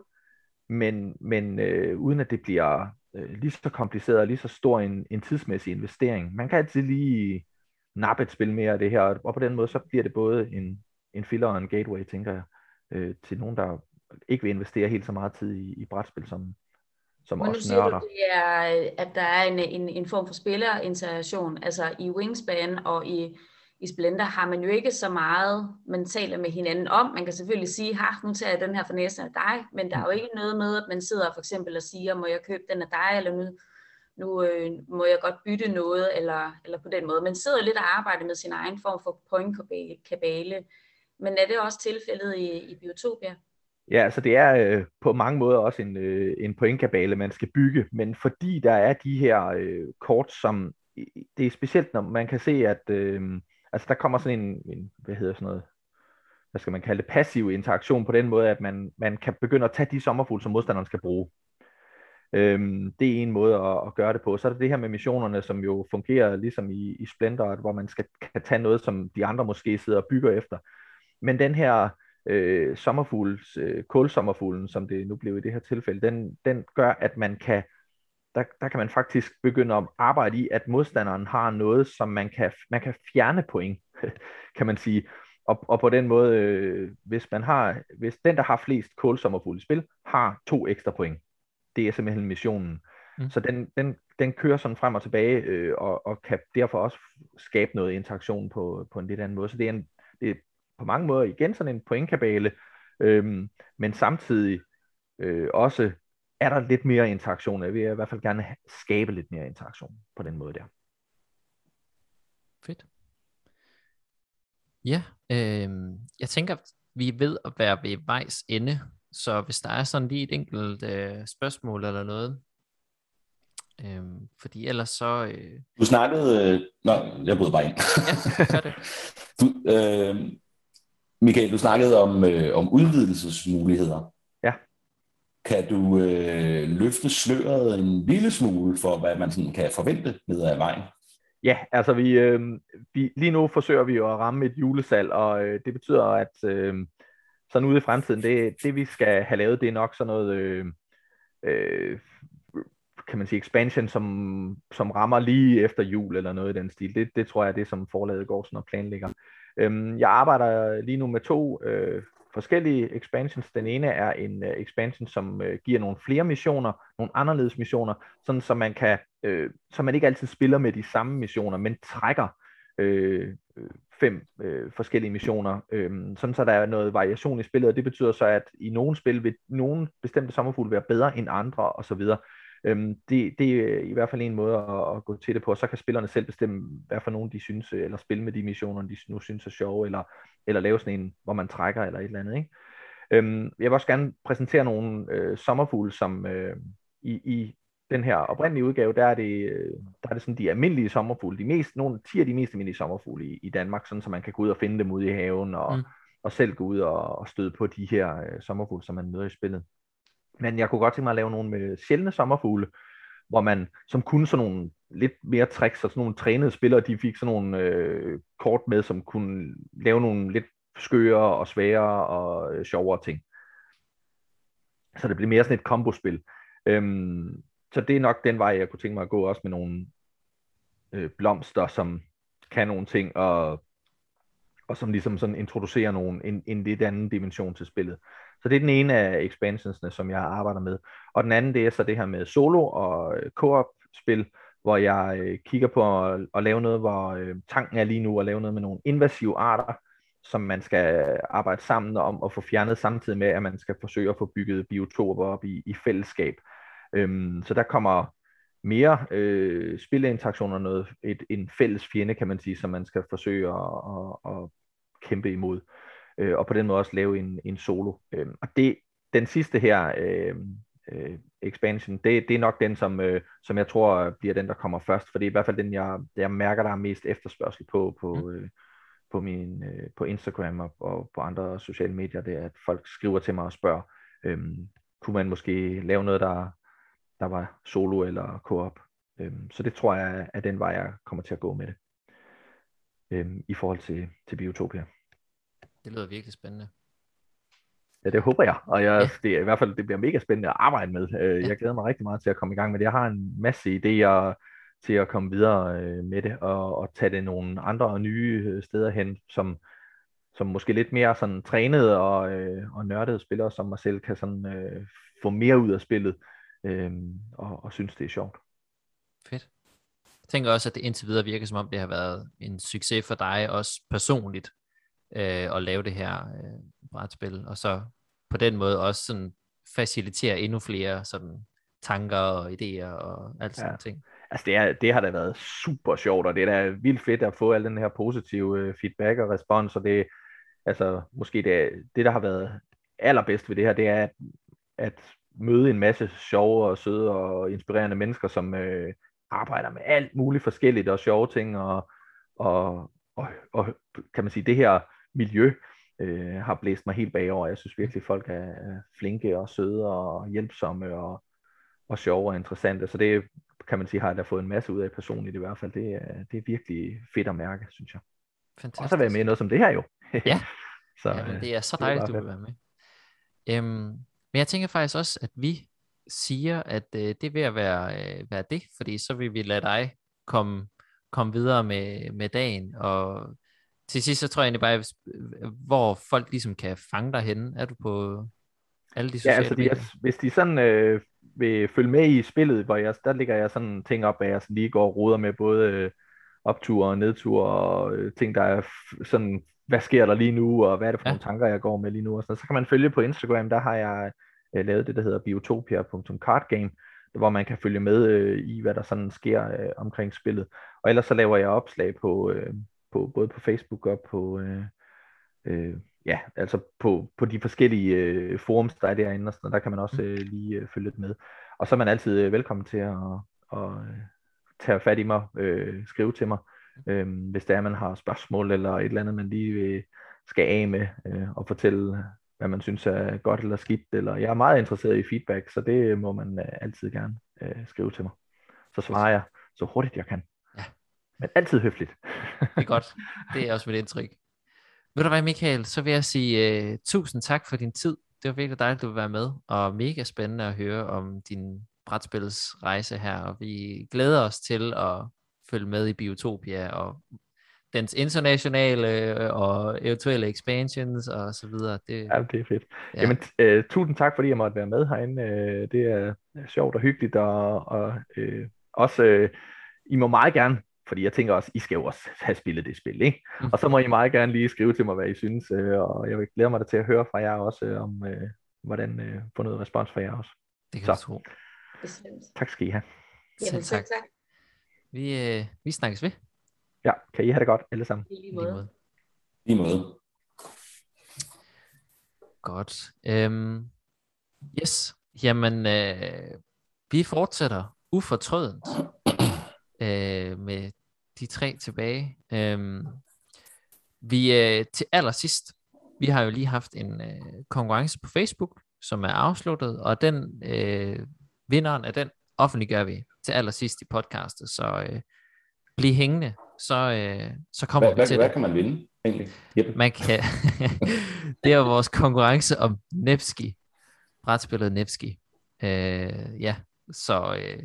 men, men øh, uden at det bliver øh, lige så kompliceret og lige så stor en, en tidsmæssig investering. Man kan altid lige nappe et spil mere af det her, og på den måde så bliver det både en, en filler og en gateway, tænker jeg, øh, til nogen, der ikke vil investere helt så meget tid i, i brætspil, som, som Men også nørder. Du, det er, at der er en, en, en form for spillerinteraktion. Altså i Wingspan og i, i Splendor har man jo ikke så meget, man taler med hinanden om. Man kan selvfølgelig sige, ha, nu tager jeg den her for næsen af dig, men der er jo ikke noget med, at man sidder for eksempel og siger, må jeg købe den af dig, eller nu, nu øh, må jeg godt bytte noget, eller, eller på den måde. Man sidder lidt og arbejder med sin egen form for pointkabale. Men er det også tilfældet i, i Biotopia? Ja, altså det er øh, på mange måder også en, øh, en pointkabale, man skal bygge, men fordi der er de her øh, kort, som det er specielt, når man kan se, at øh, altså der kommer sådan en, en, hvad hedder sådan noget, hvad skal man kalde det, passiv interaktion på den måde, at man, man kan begynde at tage de sommerfugle, som modstanderen skal bruge. Øhm, det er en måde at, at gøre det på. Så er det det her med missionerne, som jo fungerer ligesom i, i Splendor, hvor man skal kan tage noget, som de andre måske sidder og bygger efter. Men den her øh, sommerfugls, øh, kulsommerfuglen, som det nu blev i det her tilfælde, den, den gør, at man kan, der, der kan man faktisk begynde at arbejde i, at modstanderen har noget, som man kan, man kan fjerne point, kan man sige. Og, og på den måde, øh, hvis man har, hvis den, der har flest kulsommerfugle i spil, har to ekstra point. Det er simpelthen missionen. Mm. Så den, den, den kører sådan frem og tilbage, øh, og, og kan derfor også skabe noget interaktion på, på en lidt anden måde. Så det er, en, det er på mange måder igen sådan en pointkabale, øhm, men samtidig øh, også er der lidt mere interaktion. Jeg vil i hvert fald gerne skabe lidt mere interaktion på den måde der. Fedt. Ja, øh, jeg tænker, vi er ved at være ved vejs ende, så hvis der er sådan lige et enkelt øh, spørgsmål eller noget, øh, fordi ellers så... Øh... Du snakkede... Øh... Nå, jeg bryder bare ind. ja, gør det. Du, øh, Michael, du snakkede om, øh, om udvidelsesmuligheder. Ja. Kan du øh, løfte sløret en lille smule for, hvad man sådan kan forvente ned ad vejen? Ja, altså vi, øh, vi, lige nu forsøger vi jo at ramme et julesal, og øh, det betyder, at øh, sådan ude i fremtiden, det, det vi skal have lavet, det er nok sådan noget, øh, øh, kan man sige, expansion, som, som rammer lige efter jul eller noget i den stil. Det, det tror jeg er det, som forlaget går sådan og planlægger. Øhm, jeg arbejder lige nu med to øh, forskellige expansions. Den ene er en øh, expansion, som øh, giver nogle flere missioner, nogle anderledes missioner, sådan så man kan, øh, så man ikke altid spiller med de samme missioner, men trækker øh, øh fem øh, forskellige missioner, øh, sådan så der er noget variation i spillet, og det betyder så, at i nogle spil vil nogle bestemte sommerfugle være bedre end andre, osv. Øhm, det, det er i hvert fald en måde at, at gå til det på, og så kan spillerne selv bestemme, hvad for nogen de synes, øh, eller spille med de missioner, de nu synes er sjove, eller, eller lave sådan en, hvor man trækker, eller et eller andet. Ikke? Øhm, jeg vil også gerne præsentere nogle øh, sommerfugle, som øh, i, i den her oprindelige udgave, der er det, øh, der er det sådan de almindelige sommerfugle, de mest, nogle 10 af de mest almindelige sommerfugle i, i Danmark, sådan så man kan gå ud og finde dem ude i haven, og, mm. og selv gå ud og, og støde på de her øh, sommerfugle, som man møder i spillet. Men jeg kunne godt tænke mig at lave nogle med sjældne sommerfugle, hvor man, som kunne sådan nogle lidt mere tricks, og sådan nogle trænede spillere, de fik sådan nogle øh, kort med, som kunne lave nogle lidt skøre og svære og øh, sjovere ting. Så det blev mere sådan et kombospil. Øhm, så det er nok den vej, jeg kunne tænke mig at gå, også med nogle øh, blomster, som kan nogle ting, og, og som ligesom sådan introducerer nogle, en, en lidt anden dimension til spillet. Så det er den ene af expansionsne, som jeg arbejder med. Og den anden, det er så det her med solo og øh, co-op-spil, hvor jeg øh, kigger på at, at lave noget, hvor øh, tanken er lige nu at lave noget med nogle invasive arter, som man skal arbejde sammen om at få fjernet samtidig med, at man skal forsøge at få bygget biotoper op i, i fællesskab. Øhm, så der kommer mere øh, spilleinteraktioner, noget, et, en fælles fjende, kan man sige, som man skal forsøge at, at, at kæmpe imod øh, og på den måde også lave en, en solo. Øh, og det, den sidste her øh, øh, expansion, det, det er nok den, som, øh, som jeg tror bliver den, der kommer først, for det er i hvert fald den, jeg, jeg mærker, der er mest efterspørgsel på, på, mm. øh, på, min, øh, på Instagram og, og på andre sociale medier, det er, at folk skriver til mig og spørger, øh, kunne man måske lave noget, der, der var solo eller co-op. Øh, så det tror jeg er den vej, jeg kommer til at gå med det, øh, i forhold til, til Biotopia. Det lyder virkelig spændende. Ja, det håber jeg, og jeg, ja. det er i hvert fald det bliver mega spændende at arbejde med. Øh, jeg glæder mig rigtig meget til at komme i gang med det. Jeg har en masse idéer til at komme videre øh, med det, og, og tage det nogle andre og nye øh, steder hen, som, som måske lidt mere sådan trænede og, og nørdede spillere, som mig selv kan sådan, øh, få mere ud af spillet, øh, og, og synes, det er sjovt. Fedt. Jeg tænker også, at det indtil videre virker som om, det har været en succes for dig, også personligt, øh, at lave det her øh, brætspil, og så på den måde også sådan facilitere endnu flere sådan tanker og idéer og alt sådan ja. ting. Altså det, er, det har da været super sjovt, og det er da vildt fedt at få al den her positive øh, feedback og respons, og det altså måske det, det der har været allerbedst ved det her, det er at, at møde en masse sjove og søde og inspirerende mennesker, som øh, arbejder med alt muligt forskelligt og sjove ting, og, og, og, og kan man sige, det her miljø øh, har blæst mig helt bagover. Jeg synes virkelig, folk er flinke og søde og hjælpsomme og, og sjove og interessante. Så det kan man sige, har jeg da fået en masse ud af personligt i hvert fald. Det, er, det er virkelig fedt at mærke, synes jeg. Fantastisk. Og så være med i noget som det her jo. ja, så, ja men det er så dejligt, at du vil være med. Øhm, men jeg tænker faktisk også, at vi siger, at øh, det ved at være, øh, være det, fordi så vil vi lade dig komme, komme videre med, med dagen, og til sidst så tror jeg egentlig bare, hvor folk ligesom kan fange dig henne. Er du på alle de sociale ja, altså, medier? Hvis de sådan øh, vil følge med i spillet, hvor jeg, der ligger jeg sådan ting op, at jeg lige går og roder med både øh, opture og nedture og øh, ting, der er sådan, hvad sker der lige nu, og hvad er det for ja. nogle tanker, jeg går med lige nu. Og sådan. Så kan man følge på Instagram, der har jeg øh, lavet det, der hedder biotopia.cardgame, hvor man kan følge med øh, i, hvad der sådan sker øh, omkring spillet. Og ellers så laver jeg opslag på, øh, på både på Facebook og på øh, øh, ja, altså på, på de forskellige øh, forums, der er derinde, og sådan, der kan man også øh, lige øh, følge lidt med. Og så er man altid øh, velkommen til at, at, at tage fat i mig, øh, skrive til mig, øh, hvis der er, man har spørgsmål eller et eller andet, man lige vil, skal af med øh, og fortælle, hvad man synes er godt eller skidt. Eller jeg er meget interesseret i feedback, så det må man øh, altid gerne øh, skrive til mig. Så svarer jeg så hurtigt jeg kan. Men altid høfligt. det er godt. Det er også mit indtryk. Ved du hvad, Michael, så vil jeg sige uh, tusind tak for din tid. Det var virkelig dejligt, at du vil være med, og mega spændende at høre om din brætspils rejse her, og vi glæder os til at følge med i Biotopia, og dens internationale øh, og eventuelle expansions og så videre. Det, ja, det er fedt. Ja. Jamen, uh, tusind tak, fordi jeg måtte være med herinde. Uh, det er sjovt og hyggeligt, og, og uh, også, uh, I må meget gerne fordi jeg tænker også, I skal jo også have spillet det spil, ikke? Mm. Og så må I meget gerne lige skrive til mig, hvad I synes, øh, og jeg vil glæde mig til at høre fra jer også, øh, om øh, hvordan øh, få noget respons fra jer også. Det kan Så. du tro. Bestemt. Tak skal I have. Jamen, Selv tak. tak. Vi, øh, vi snakkes ved. Ja, kan I have det godt alle sammen. I lige måde. Lige måde. Godt. Øhm, yes. Jamen, øh, vi fortsætter ufortrødent øh, med de tre tilbage. Øhm, vi øh, til allersidst, vi har jo lige haft en øh, konkurrence på Facebook, som er afsluttet, og den øh, vinderen af den offentliggør vi til allersidst i podcastet, så øh, bliv hængende, så, øh, så kommer Hvad, vi hvad, til hvad det. kan man vinde egentlig? Jeppe? Man kan, det er vores konkurrence om Nevsky, brætspillet Nevsky. Øh, ja, så øh,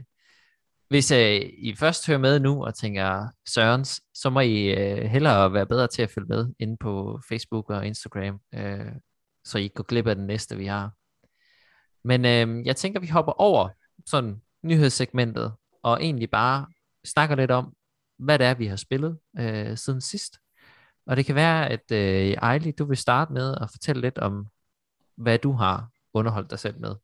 hvis øh, I først hører med nu og tænker Sørens, så må I øh, hellere være bedre til at følge med inde på Facebook og Instagram, øh, så I ikke går glip af den næste, vi har. Men øh, jeg tænker, vi hopper over sådan nyhedssegmentet, og egentlig bare snakker lidt om, hvad det er, vi har spillet øh, siden sidst. Og det kan være, at øh, Ejli, du vil starte med at fortælle lidt om, hvad du har underholdt dig selv med.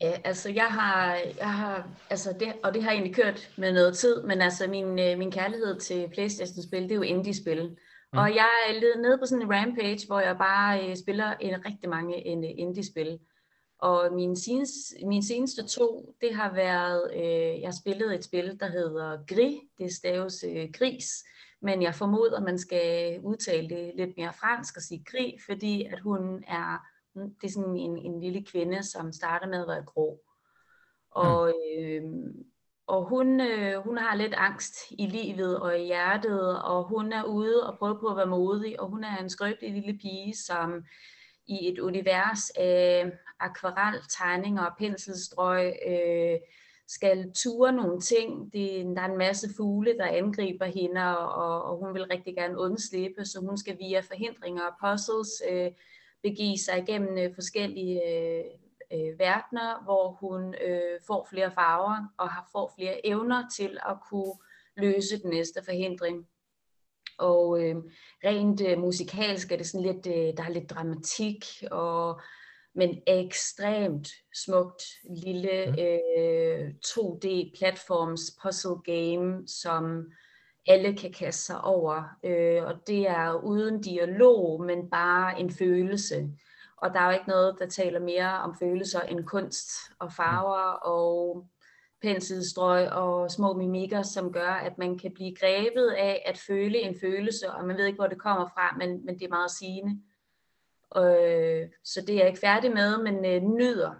Ja, altså jeg har, jeg har altså det, og det har egentlig kørt med noget tid, men altså min, øh, min kærlighed til Playstation-spil, det er jo indie-spil. Mm. Og jeg er nede på sådan en rampage, hvor jeg bare øh, spiller en rigtig mange øh, indie-spil. Og mine seneste, mine seneste to, det har været, øh, jeg har spillet et spil, der hedder Gris, det staves øh, gris, men jeg formoder, man skal udtale det lidt mere fransk og sige gris, fordi at hun er det er sådan en, en lille kvinde, som starter med at være grå. Og, øh, og hun, øh, hun har lidt angst i livet og i hjertet, og hun er ude og prøver på at være modig, og hun er en skrøbelig lille pige, som i et univers af akvarel, tegninger og penselstrøg øh, skal ture nogle ting. Det, der er en masse fugle, der angriber hende, og, og hun vil rigtig gerne undslippe, så hun skal via forhindringer og puzzles øh, begive sig igennem øh, forskellige øh, øh, verdener, hvor hun øh, får flere farver og har, får flere evner til at kunne løse den næste forhindring. Og øh, rent øh, musikalsk er det sådan lidt, øh, der er lidt dramatik, og, men ekstremt smukt lille øh, 2D-platforms puzzle game, som alle kan kaste sig over. Øh, og det er uden dialog, men bare en følelse. Og der er jo ikke noget, der taler mere om følelser end kunst og farver og penselstrøg og små mimikker, som gør, at man kan blive grebet af at føle en følelse, og man ved ikke, hvor det kommer fra, men, men det er meget sigende. Øh, så det er jeg ikke færdig med, men øh, nyder.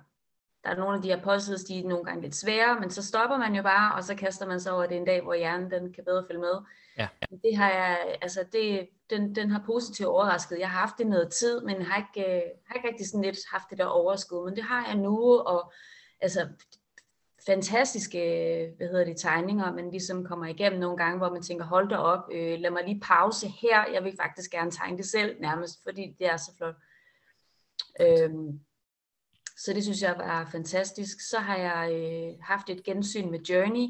Der er nogle af de her puzzles, de er nogle gange lidt svære, men så stopper man jo bare, og så kaster man sig over, det en dag, hvor hjernen den kan bedre følge med. Ja. Det har jeg, altså det, den, den har positivt overrasket. Jeg har haft det noget tid, men har ikke, øh, har ikke rigtig sådan lidt haft det der overskud, men det har jeg nu, og altså fantastiske, hvad hedder det, tegninger, man ligesom kommer igennem nogle gange, hvor man tænker, hold da op, øh, lad mig lige pause her, jeg vil faktisk gerne tegne det selv nærmest, fordi det er så flot. Øhm, så det synes jeg var fantastisk. Så har jeg øh, haft et gensyn med Journey,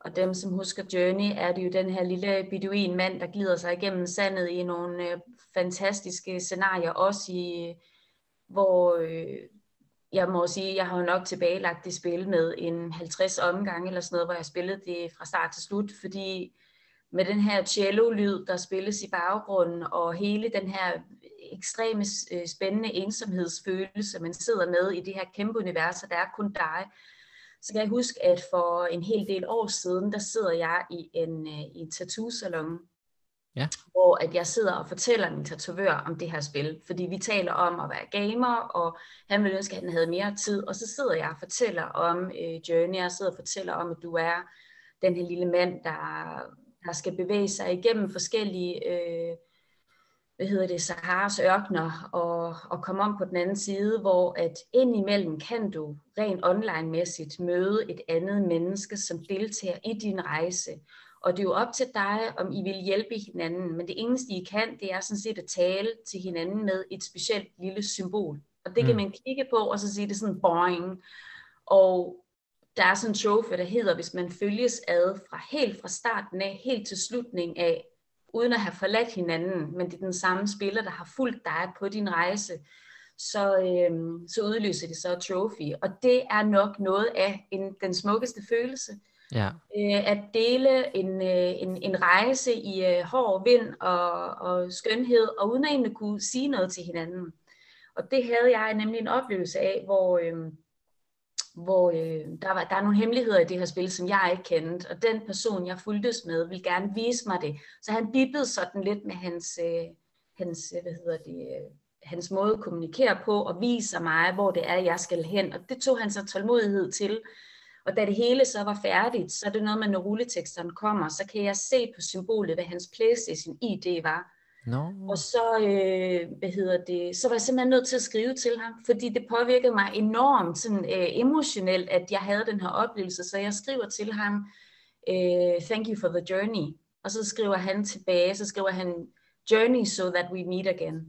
og dem, som husker Journey, er det jo den her lille beduin mand, der glider sig igennem sandet i nogle øh, fantastiske scenarier, også i, hvor øh, jeg må sige, jeg har jo nok tilbagelagt det spil med en 50 omgange eller sådan noget, hvor jeg spillede det fra start til slut, fordi med den her cello-lyd, der spilles i baggrunden, og hele den her ekstreme øh, spændende ensomhedsfølelse, man sidder med i det her kæmpe univers, og der er kun dig, så kan jeg huske, at for en hel del år siden, der sidder jeg i en, øh, i en tattoo-salon, Ja. hvor at jeg sidder og fortæller min tatovør om det her spil, fordi vi taler om at være gamer, og han ville ønske, at han havde mere tid, og så sidder jeg og fortæller om øh, Journey, jeg sidder og fortæller om, at du er den her lille mand, der, der skal bevæge sig igennem forskellige øh, hvad hedder det, Saharas ørkner og, og komme om på den anden side, hvor at indimellem kan du rent online-mæssigt møde et andet menneske, som deltager i din rejse. Og det er jo op til dig, om I vil hjælpe hinanden, men det eneste I kan, det er sådan set at tale til hinanden med et specielt lille symbol. Og det kan Mm. man kigge på, og så sige det sådan boing. Og der er sådan en trophy, der hedder, hvis man følges ad fra helt fra starten af, helt til slutningen af, uden at have forladt hinanden, men det er den samme spiller, der har fulgt dig på din rejse, så, øhm, så udløser det så et trophy. Og det er nok noget af en, den smukkeste følelse. Ja. Øh, at dele en, øh, en, en rejse i øh, hård vind og, og skønhed, og uden at egentlig kunne sige noget til hinanden. Og det havde jeg nemlig en oplevelse af, hvor, øh, hvor øh, der, var, der er nogle hemmeligheder i det her spil, som jeg ikke kendte, og den person, jeg fuldtes med, ville gerne vise mig det. Så han bippede sådan lidt med hans, øh, hans, øh, hvad hedder det, øh, hans måde at kommunikere på, og vise mig, hvor det er, jeg skal hen. Og det tog han så tålmodighed til. Og da det hele så var færdigt, så er det noget med, når rulleteksterne kommer, så kan jeg se på symbolet, hvad hans PlayStation ID var. No. Og så, øh, hvad hedder det, så var jeg simpelthen nødt til at skrive til ham, fordi det påvirkede mig enormt sådan, øh, emotionelt, at jeg havde den her oplevelse. Så jeg skriver til ham, øh, thank you for the journey. Og så skriver han tilbage, så skriver han, journey so that we meet again.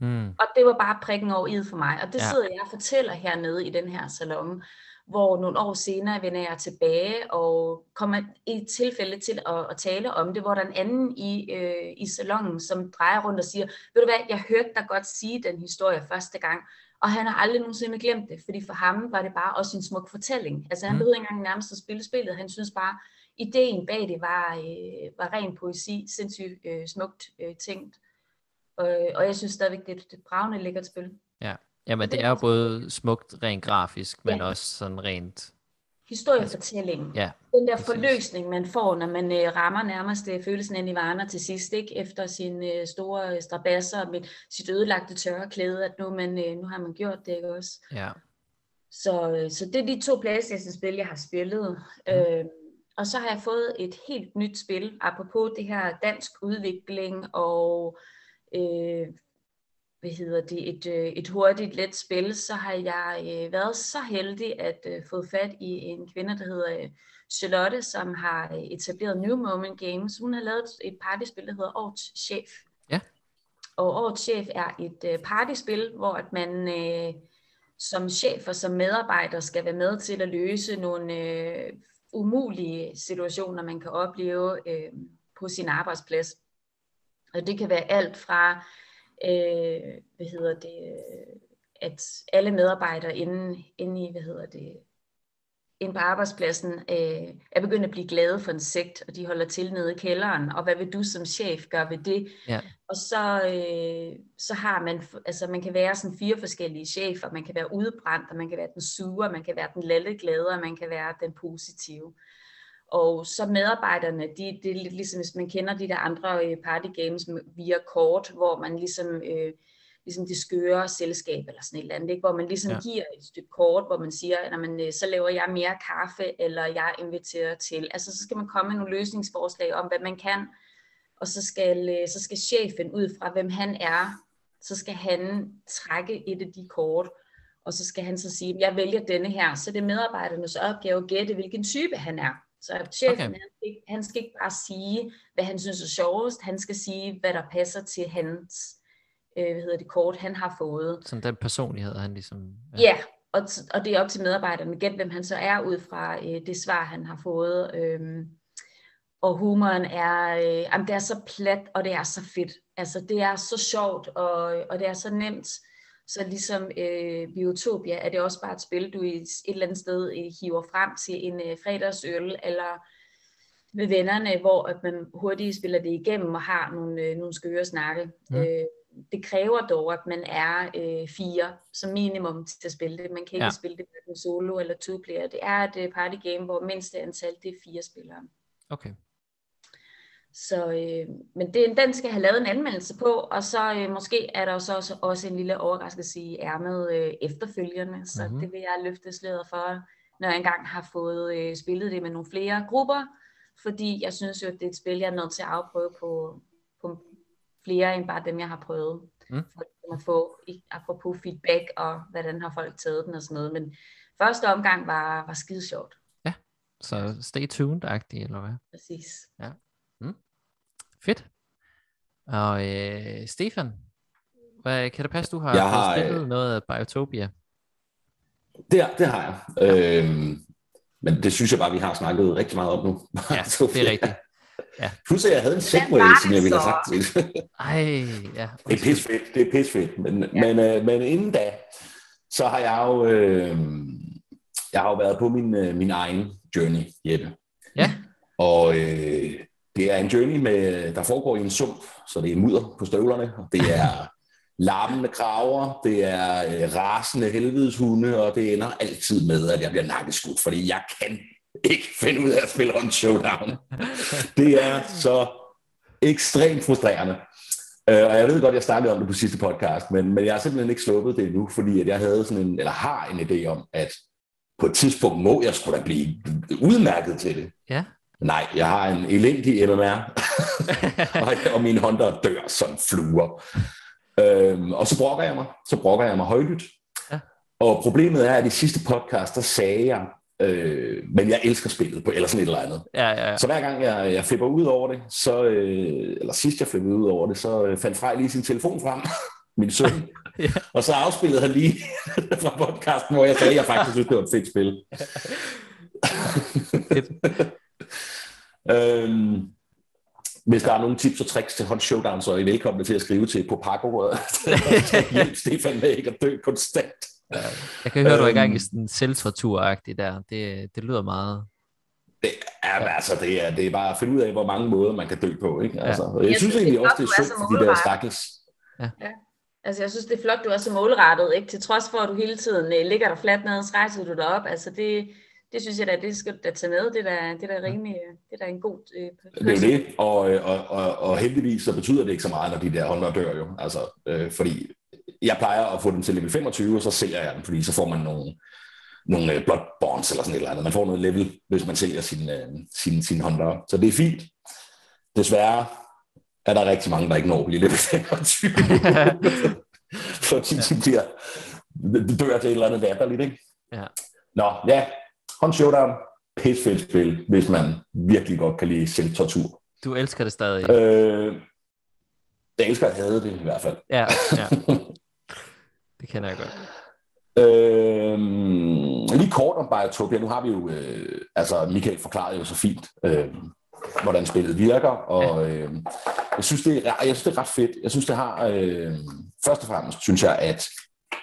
Mm. Og det var bare prikken over i for mig. Og det Ja. sidder jeg og fortæller hernede i den her salon, hvor nogle år senere vender jeg tilbage og kommer i et tilfælde til at, at tale om det, hvor der er en anden i, øh, i salonen, som drejer rundt og siger, ved du hvad, jeg hørte dig godt sige den historie første gang, og han har aldrig nogensinde glemt det, fordi for ham var det bare også en smuk fortælling. Altså han Mm. behøvede ikke engang nærmest at spille spillet, han synes bare, ideen bag det var, øh, var ren poesi, sindssygt øh, smukt øh, tænkt. Og, og jeg synes stadigvæk, det er et, bravende lækkert spil. Jamen, det er jo både smukt rent grafisk, men Ja. også sådan rent... Historiefortællingen. Ja, Den der præcis. forløsning, man får, når man øh, rammer nærmest øh, følelsen af nirvana til sidst, ikke? efter sine øh, store øh, strabasser med sit ødelagte tørreklæde, at nu, man, øh, nu har man gjort det, ikke også? ja. Så, øh, så det er de to Playstation-spil, jeg har spillet. Mhm. Øh, og så har jeg fået et helt nyt spil, apropos det her dansk udvikling og øh, hvad hedder det, et, øh, et hurtigt, let spil, så har jeg øh, været så heldig at øh, få fat i en kvinde, der hedder øh, Charlotte, som har øh, etableret New Moment Games. Hun har lavet et partyspil, der hedder Årets Chef. Ja. Og Årets Chef er et øh, partyspil, hvor at man øh, som chef og som medarbejder skal være med til at løse nogle øh, umulige situationer, man kan opleve øh, på sin arbejdsplads. Og det kan være alt fra, øh, hvad hedder det, øh, at alle medarbejdere inde, inde i, hvad hedder det, inde på arbejdspladsen øh, er begyndt at blive glade for en sekt, og de holder til nede i kælderen, og hvad vil du som chef gøre ved det? Ja. Og så, øh, så har man, altså man kan være sådan fire forskellige chefer, man kan være udbrændt, og man kan være den sure, man kan være den lalleglade, og man kan være den positive. Og så medarbejderne, de, det er lidt ligesom, hvis man kender de der andre øh, party games via kort, hvor man ligesom, øh, ligesom det skøre selskab eller sådan et eller andet, ikke? hvor man ligesom Ja. giver et stykke kort, hvor man siger, at man, øh, så laver jeg mere kaffe, eller jeg inviterer til. Altså så skal man komme med nogle løsningsforslag om, hvad man kan, og så skal, øh, så skal chefen ud fra, hvem han er, så skal han trække et af de kort, og så skal han så sige, jeg vælger denne her, så det er medarbejdernes opgave at gætte, hvilken type han er. Så chefen, Okay. han, skal ikke, han skal ikke bare sige, hvad han synes er sjovest, han skal sige, hvad der passer til hans øh, hvad hedder det, kort, han har fået. Sådan den personlighed, han ligesom... Ja, ja og, og det er op til medarbejderne gætte, hvem han så er ud fra øh, det svar, han har fået. Øhm, og humoren er, øh, jamen, det er så plat, og det er så fedt. Altså, det er så sjovt, og, og det er så nemt. Så ligesom øh, Biotopia er det også bare et spil, du et eller andet sted øh, hiver frem til en øh, fredagsøl, eller med vennerne, hvor at man hurtigt spiller det igennem og har nogle, øh, nogle skøre snakke. Mm. Øh, det kræver dog, at man er øh, fire som minimum til at spille det. Man kan ikke Ja. ja. spille det med solo eller two player. Det er et øh, party game, hvor mindste antal det er fire spillere. Okay. Så, øh, men det, den skal have lavet en anmeldelse på, og så øh, måske er der så også, også en lille overraskelse i ærmet øh, efterfølgende, så Mhm. mm-hmm. det vil jeg løfte sløret for, når jeg engang har fået øh, spillet det med nogle flere grupper, fordi jeg synes jo, at det er et spil, jeg er nødt til at afprøve på, på flere end bare dem, jeg har prøvet, Mm. for at få, apropos feedback og hvordan har folk taget den og sådan noget, men første omgang var, var skide sjovt, Så stay tuned-agtigt, eller hvad? præcis. Fedt. Og øh, Stefan, hvad, kan det passe, du har, Jeg har, spillet øh, noget af Biotopia? Det, det har jeg. Øhm, Men det synes jeg bare, vi har snakket rigtig meget om nu. Ja, det er rigtigt. Ja. Plus at jeg havde en segway, som jeg ville have sagt til. Ej, ja. Det er pisfedt, det er pisfedt. Men, ja. men, øh, men inden da, så har jeg jo, øh, jeg har jo været på min, øh, min egen journey, Jeppe. Ja. Og øh, det er en journey, med, der foregår i en sump, så det er mudder på støvlerne, og det er larmende kraver, det er øh, rasende helvedeshunde, og det ender altid med, at jeg bliver nakkeskudt, fordi jeg kan ikke finde ud af at spille on showdown. Det er så ekstremt frustrerende. Øh, og jeg ved godt, jeg startede om det på sidste podcast, men, men jeg har simpelthen ikke sluppet det endnu, fordi at jeg havde sådan en, eller har en idé om, at på et tidspunkt må jeg skulle da blive udmærket til det. Ja. Nej, jeg har en elendig MMR, og, og mine håndter dør som fluer. Øhm, og så brokker jeg mig. Så brokker jeg mig højlydt. Ja. Og problemet er, at i sidste podcast, der sagde jeg, øh, men jeg elsker spillet på, eller sådan et eller andet. Ja, ja, ja. Så hver gang jeg, jeg flipper ud over det, så, øh, eller sidst jeg flippede ud over det, så øh, fandt Frej lige sin telefon frem, min søn. Ja. Og så afspillede han lige fra podcasten, hvor jeg sagde, at jeg faktisk synes, det var et fedt spil. Øhm, hvis der er nogle tips og tricks til hånd showdown, så er I velkomne til at skrive til på Paco. Hjælp Stefan med ikke at dø konstant. Jeg kan høre, du er i gang i Øhm. sådan selvtortur-agtig der. Det, det lyder meget... Det er, ja. altså, det er, det er bare at finde ud af, hvor mange måder man kan dø på. Ikke? Altså, og jeg, Jeg synes egentlig også, det er synd for de der stakkels. Altså, jeg synes, det er flot, du er så målrettet, ikke? Til trods for, at du hele tiden øh, ligger der fladt ned, så rejser du dig op. Altså, det, det synes jeg da, det skal du da tage med. Det er da, det er da rimelig, øh, det er da en god øh, Det er jo det, og, øh, og, og, og heldigvis så betyder det ikke så meget, når de der håndter dør jo. Altså, øh, fordi jeg plejer at få dem til level 25, og så sælger jeg dem, fordi så får man nogle, nogle øh, blood bonds eller sådan et eller andet. Man får noget level, hvis man sælger sin, øh, sin, sin håndter. Så det er fint. Desværre er der rigtig mange, der ikke når at blive level 25. fordi de bliver, de dør til et eller andet latterligt, ikke? Ja. Nå, ja. Hånd showdown. Pisse fedt spil, hvis man virkelig godt kan lide selvtortur. Du elsker det stadig. Øh, jeg elsker at have det i hvert fald. Ja, ja. Det kender jeg godt. Øh, lige kort om Biotopia. Nu har vi jo, øh, altså Michael forklarede jo så fint, øh, hvordan spillet virker, og øh, jeg, synes, det er, jeg synes, det er ret fedt. Jeg synes, det har, øh, først og fremmest synes jeg, at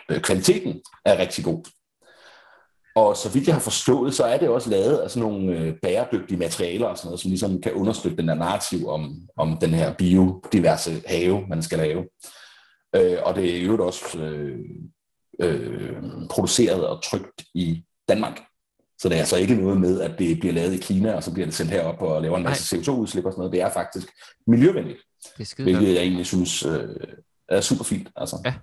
øh, kvaliteten er rigtig god. Og så vidt jeg har forstået, så er det også lavet af sådan nogle øh, bæredygtige materialer og sådan noget, som ligesom kan understøtte den der narrativ om, om den her biodiverse have, man skal lave. Øh, og det er jo også øh, øh, produceret og trygt i Danmark. Så det er altså ikke noget med, at det bliver lavet i Kina, og så bliver det sendt herop og laver en masse CO2-udslip og sådan noget. Det er faktisk miljøvenligt, Det er hvilket jeg egentlig synes øh, er super fint. Altså. Ja.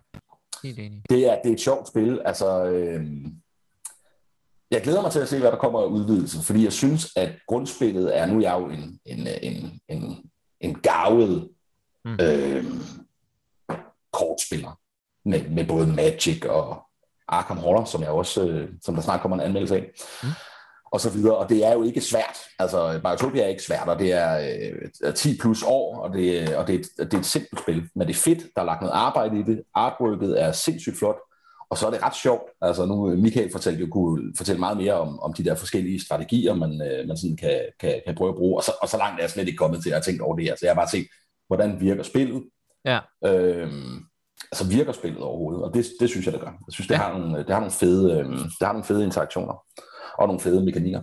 Helt enig. Det er, det er et sjovt spil. Altså, øh, jeg glæder mig til at se, hvad der kommer af udvidelse, fordi jeg synes, at grundspillet er, nu er jeg jo en, en, en, en, en gavet Mm. øh, kortspiller med, med både Magic og Arkham Horror, som jeg også, øh, som der snart kommer en anmeldelse af. Mm. Og så videre, og det er jo ikke svært. Altså, Biotopia er ikke svært, og det er øh, 10 plus år, og, det, og det, er et, det er et simpelt spil, men det er fedt, der er lagt noget arbejde i det, artworket er sindssygt flot, og så er det ret sjovt. Altså nu, Michael fortalte jo, kunne fortælle meget mere om, om de der forskellige strategier, man, øh, man sådan kan, kan, kan prøve at bruge, og så, og så langt er jeg slet ikke kommet til at have tænkt over det her, så jeg har bare set, hvordan virker spillet, Ja. Øhm, altså virker spillet overhovedet, og det, det synes jeg, det gør. Jeg synes, det, Ja. har, nogle, det, har, nogle fede, øhm, det har nogle fede interaktioner, og nogle fede mekanikker.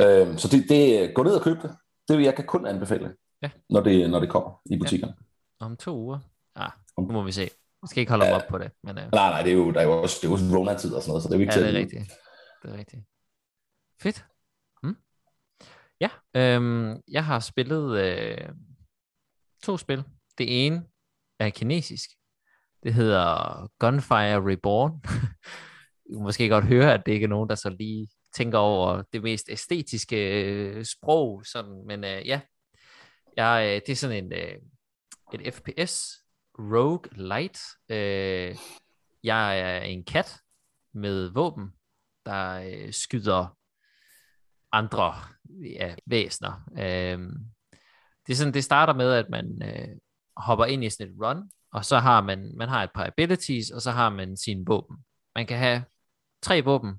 Øhm, så det, det, gå ned og køb det. Det vil jeg kan kun anbefale, Ja. når, det, når det kommer i butikkerne. Om to uger. Ah, nu må vi se. Vi skal ikke holde dem Ja. op på det. Men, uh, Nej, nej, det er jo, der er jo også, det er jo også Rona-tid og sådan noget, så det er jo ikke ja, det er rigtigt. Det er rigtigt. Fedt. Mm. Ja, øhm, jeg har spillet øh, to spil. Det ene er kinesisk. Det hedder Gunfire Reborn. du kan måske godt høre, at det ikke er nogen, der så lige tænker over det mest æstetiske øh, sprog. Sådan. Men øh, ja, jeg, øh, det er sådan en, øh, et FPS Rogue Light. Øh, jeg er en kat med våben, der øh, skyder andre ja, væsner. Øh, det, er sådan, det starter med, at man øh, hopper ind i sådan et run, og så har man, man har et par abilities, og så har man sine våben. Man kan have tre våben.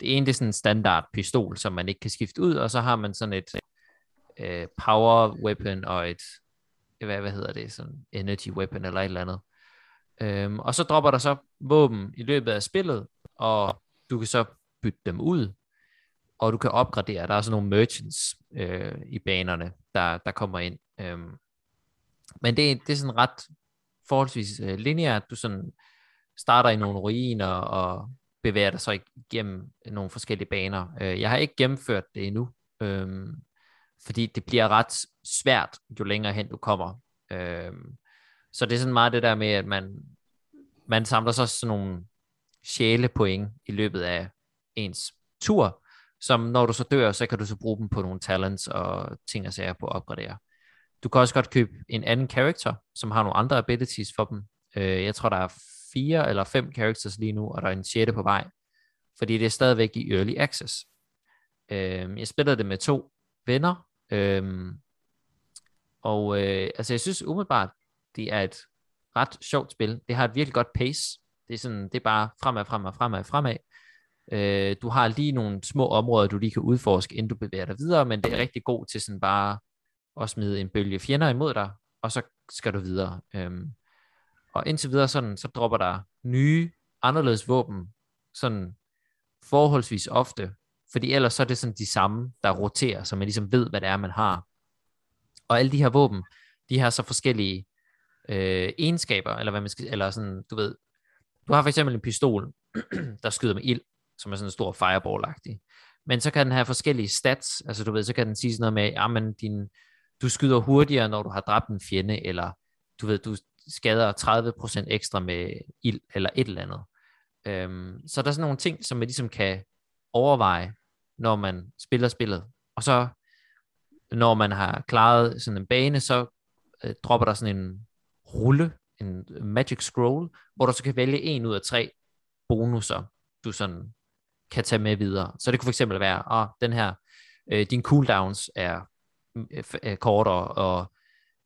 det ene det er sådan en standard pistol, som man ikke kan skifte ud, og så har man sådan et øh, power weapon og et, hvad, hvad hedder det, sådan energy weapon eller et eller andet. Øhm, og så dropper der så våben i løbet af spillet, og du kan så bytte dem ud, og du kan opgradere. Der er sådan nogle merchants øh, i banerne, der, der kommer ind. Øhm, men det, det er sådan ret forholdsvis øh, lineært. Du sådan starter i nogle ruiner og bevæger dig så igennem nogle forskellige baner. Øh, jeg har ikke gennemført det endnu, øh, fordi det bliver ret svært, jo længere hen du kommer. Øh, så det er sådan meget det der med, at man, man samler så sådan nogle sjælepoint i løbet af ens tur, som når du så dør, så kan du så bruge dem på nogle talents og ting og sager på at opgradere. Du kan også godt købe en anden character, som har nogle andre abilities for dem. Øh, jeg tror, der er fire eller fem characters lige nu, og der er en sjette på vej, fordi det er stadigvæk i early access. Øh, jeg spiller det med to venner, øh, og øh, altså jeg synes umiddelbart, det er et ret sjovt spil. Det har et virkelig godt pace. Det er, sådan, det er bare fremad, fremad, fremad, fremad. Øh, du har lige nogle små områder, du lige kan udforske, inden du bevæger dig videre, men det er rigtig god til sådan bare at smide en bølge fjender imod dig, og så skal du videre. Øhm, og indtil videre sådan, så dropper der nye, anderledes våben, sådan forholdsvis ofte, fordi ellers så er det sådan de samme, der roterer, så man ligesom ved, hvad det er, man har. Og alle de her våben, de har så forskellige øh, egenskaber, eller hvad man skal, eller sådan, du ved, du har for eksempel en pistol, der skyder med ild, som er sådan en stor fireball-agtig. Men så kan den have forskellige stats, altså du ved, så kan den sige sådan noget med, ja, men din, du skyder hurtigere, når du har dræbt en fjende, eller du ved, du skader 30% ekstra med ild, eller et eller andet. Øhm, så der er sådan nogle ting, som man ligesom kan overveje, når man spiller spillet. Og så, når man har klaret sådan en bane, så øh, dropper der sådan en rulle, en magic scroll, hvor du så kan vælge en ud af tre bonusser, du sådan kan tage med videre. Så det kunne fx være, at oh, den her, øh, din cooldowns er øh, kortere, og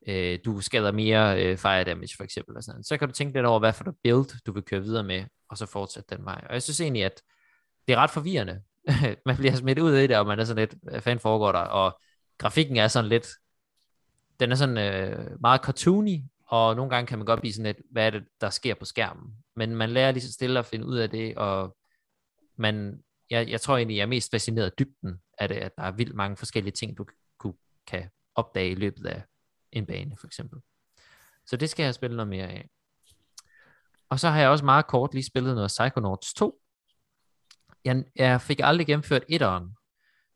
øh, du skader mere øh, fire damage for eksempel. Og sådan. Så kan du tænke lidt over, hvad for et build du vil køre videre med, og så fortsætte den vej. Og jeg synes egentlig, at det er ret forvirrende. man bliver smidt ud i det, og man er sådan lidt, hvad fanden foregår der? Og grafikken er sådan lidt, den er sådan øh, meget cartoony, og nogle gange kan man godt blive sådan lidt, hvad er det, der sker på skærmen? Men man lærer lige så stille at finde ud af det, og man, jeg, jeg tror egentlig, jeg er mest fascineret af dybden af det, at der er vildt mange forskellige ting, du kan, kan opdage i løbet af en bane, for eksempel. Så det skal jeg spille noget mere af. Og så har jeg også meget kort lige spillet noget Psychonauts 2. Jeg, jeg fik aldrig gennemført etteren,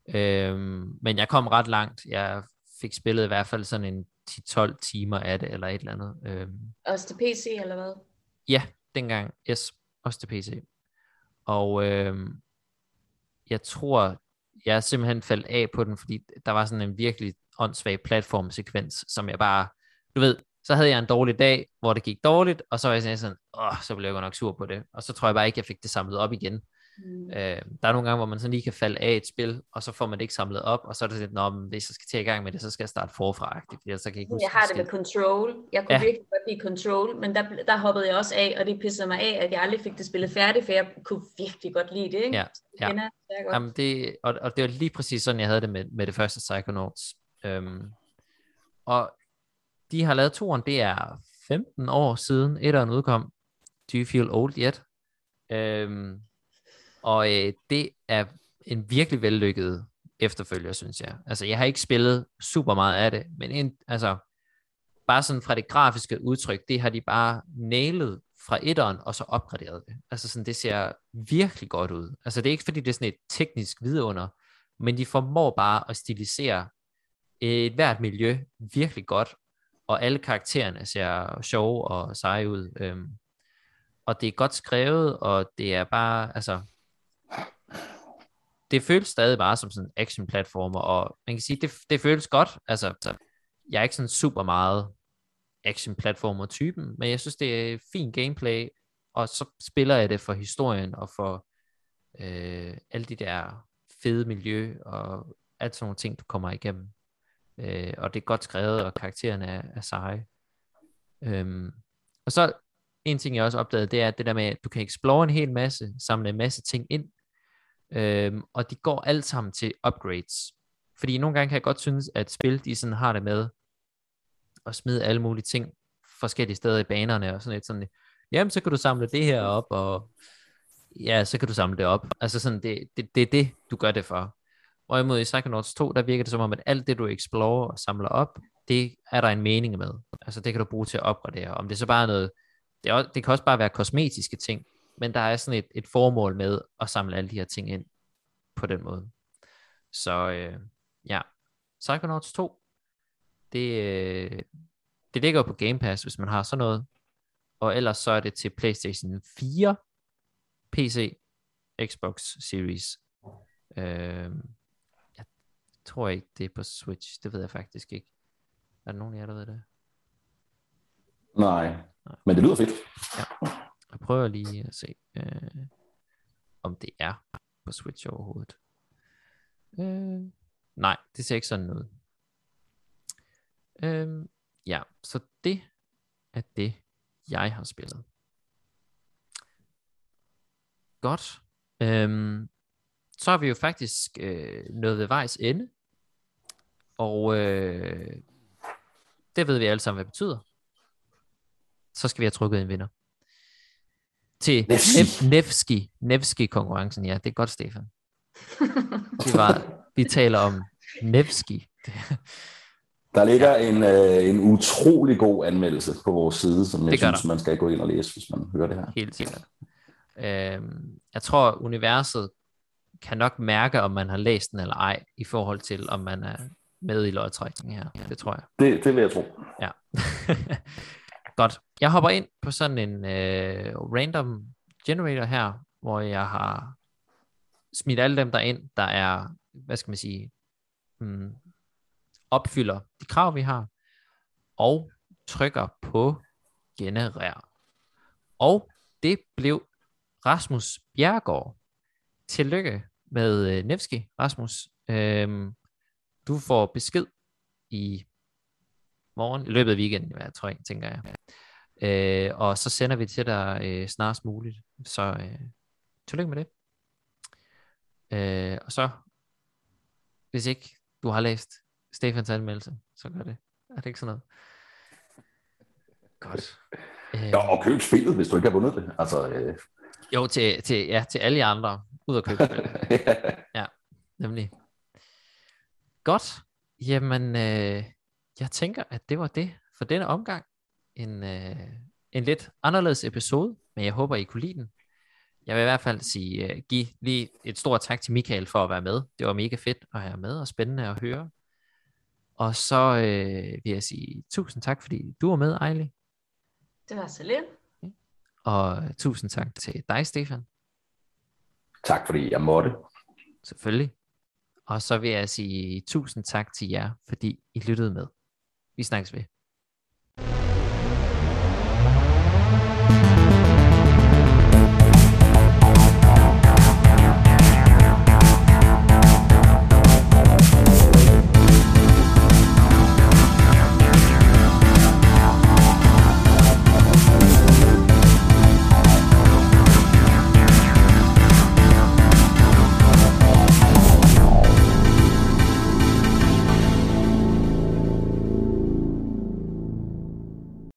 øhm, men jeg kom ret langt. Jeg fik spillet i hvert fald sådan en 10-12 timer af det, eller et eller andet. Øhm. Også til PC, eller hvad? Ja, dengang. Yes, også til PC. Og øh, jeg tror, jeg simpelthen faldt af på den, fordi der var sådan en virkelig åndssvag platformsekvens, som jeg bare, du ved, så havde jeg en dårlig dag, hvor det gik dårligt, og så var jeg sådan, åh, så blev jeg nok sur på det. Og så tror jeg bare ikke, jeg fik det samlet op igen. Mm. Øh, der er nogle gange, hvor man sådan lige kan falde af et spil, og så får man det ikke samlet op, og så er det sådan, at hvis jeg skal til i gang med det, så skal jeg starte forfra. Fordi så kan jeg, ikke jeg har det med Control. Jeg kunne ja. virkelig godt lide Control, men der, der hoppede jeg også af, og det pissede mig af, at jeg aldrig fik det spillet færdigt, for jeg kunne virkelig godt lide det. Ikke? Ja, ja. Det Jamen det, og, og det var lige præcis sådan, jeg havde det med, med det første Psychonauts. Øhm, og de har lavet toren, det er 15 år siden etteren udkom. Do you feel old yet? Øhm, og øh, det er en virkelig vellykket efterfølger, synes jeg. Altså, jeg har ikke spillet super meget af det, men en, altså, bare sådan fra det grafiske udtryk, det har de bare nailet fra etteren, og så opgraderet det. Altså sådan, det ser virkelig godt ud. Altså det er ikke fordi, det er sådan et teknisk vidunder, men de formår bare at stilisere øh, et hvert miljø virkelig godt, og alle karaktererne ser sjove og seje ud. Øhm, og det er godt skrevet, og det er bare, altså, det føles stadig bare som sådan action-platformer, og man kan sige, det, det føles godt. Altså, jeg er ikke sådan super meget action-platformer-typen, men jeg synes, det er fint gameplay, og så spiller jeg det for historien, og for øh, alle de der fede miljø, og alt sådan nogle ting, du kommer igennem. Øh, og det er godt skrevet, og karaktererne er, er seje. Øhm, og så en ting, jeg også opdagede, det er det der med, at du kan explore en hel masse, samle en masse ting ind, Øhm, og de går alt sammen til upgrades. Fordi nogle gange kan jeg godt synes, at spil, de sådan har det med at smide alle mulige ting forskellige steder i banerne, og sådan lidt sådan, jamen så kan du samle det her op, og ja, så kan du samle det op. Altså sådan, det, det, det er det, du gør det for. Hvorimod i Psychonauts 2, der virker det som om, at alt det, du explorer og samler op, det er der en mening med. Altså det kan du bruge til at opgradere. Om det så bare er noget, det, er, det kan også bare være kosmetiske ting, men der er sådan et, et formål med at samle alle de her ting ind på den måde. Så øh, ja, Psychonauts 2, det, øh, det ligger på Game Pass, hvis man har sådan noget. Og ellers så er det til PlayStation 4, PC, Xbox Series. Øh, jeg tror ikke, det er på Switch. Det ved jeg faktisk ikke. Er der nogen af jer, der ved det? Nej, men det lyder fedt. Ja. Prøver lige at se, øh, om det er på Switch overhovedet. Øh, nej, det ser ikke sådan ud. Øh, ja, så det er det, jeg har spillet. Godt. Øhm, så har vi jo faktisk øh, nået ved vejs ende. Og øh, det ved vi alle sammen, hvad det betyder. Så skal vi have trukket en vinder. Til Nevsky. Nevsky. Nevsky konkurrencen, ja. Det er godt, Stefan. Det var, vi taler om Nevsky. Der ligger en, øh, en utrolig god anmeldelse på vores side, som jeg synes, der. man skal gå ind og læse, hvis man hører det her. Helt sikkert. Øhm, jeg tror, universet kan nok mærke, om man har læst den eller ej, i forhold til, om man er med i lodtrækningen her. Det tror jeg. Det, det vil jeg tro. Ja. Godt. Jeg hopper ind på sådan en øh, random generator her, hvor jeg har smidt alle dem der ind, der er, hvad skal man sige, mm, opfylder de krav, vi har, og trykker på generer. Og det blev Rasmus Bjergård. Tillykke med øh, Nevski, Rasmus. Øhm, du får besked i morgen, i løbet af weekenden, jeg tror jeg, tænker jeg. Øh, og så sender vi til dig øh, snarest muligt. Så øh, tillykke med det. Øh, og så, hvis ikke du har læst Stefans anmeldelse, så gør det. Er det ikke sådan noget? Godt. Øh, Ja, og køb spillet, hvis du ikke har vundet det. Altså, øh, jo, til, til, ja, til alle jer andre. Ud at købe spil. Nemlig. Godt. Jamen, øh, jeg tænker, at det var det for denne omgang. En, øh, en lidt anderledes episode, men jeg håber, I kunne lide den. Jeg vil i hvert fald sige, uh, give lige et stort tak til Michael for at være med. Det var mega fedt at have med og spændende at høre. Og så øh, vil jeg sige tusind tak, fordi du var med, Ejli. Det var så lidt. Og tusind tak til dig, Stefan. tak fordi jeg måtte. Selvfølgelig. Og så vil jeg sige tusind tak til jer, fordi I lyttede med. Vi snakkes ved.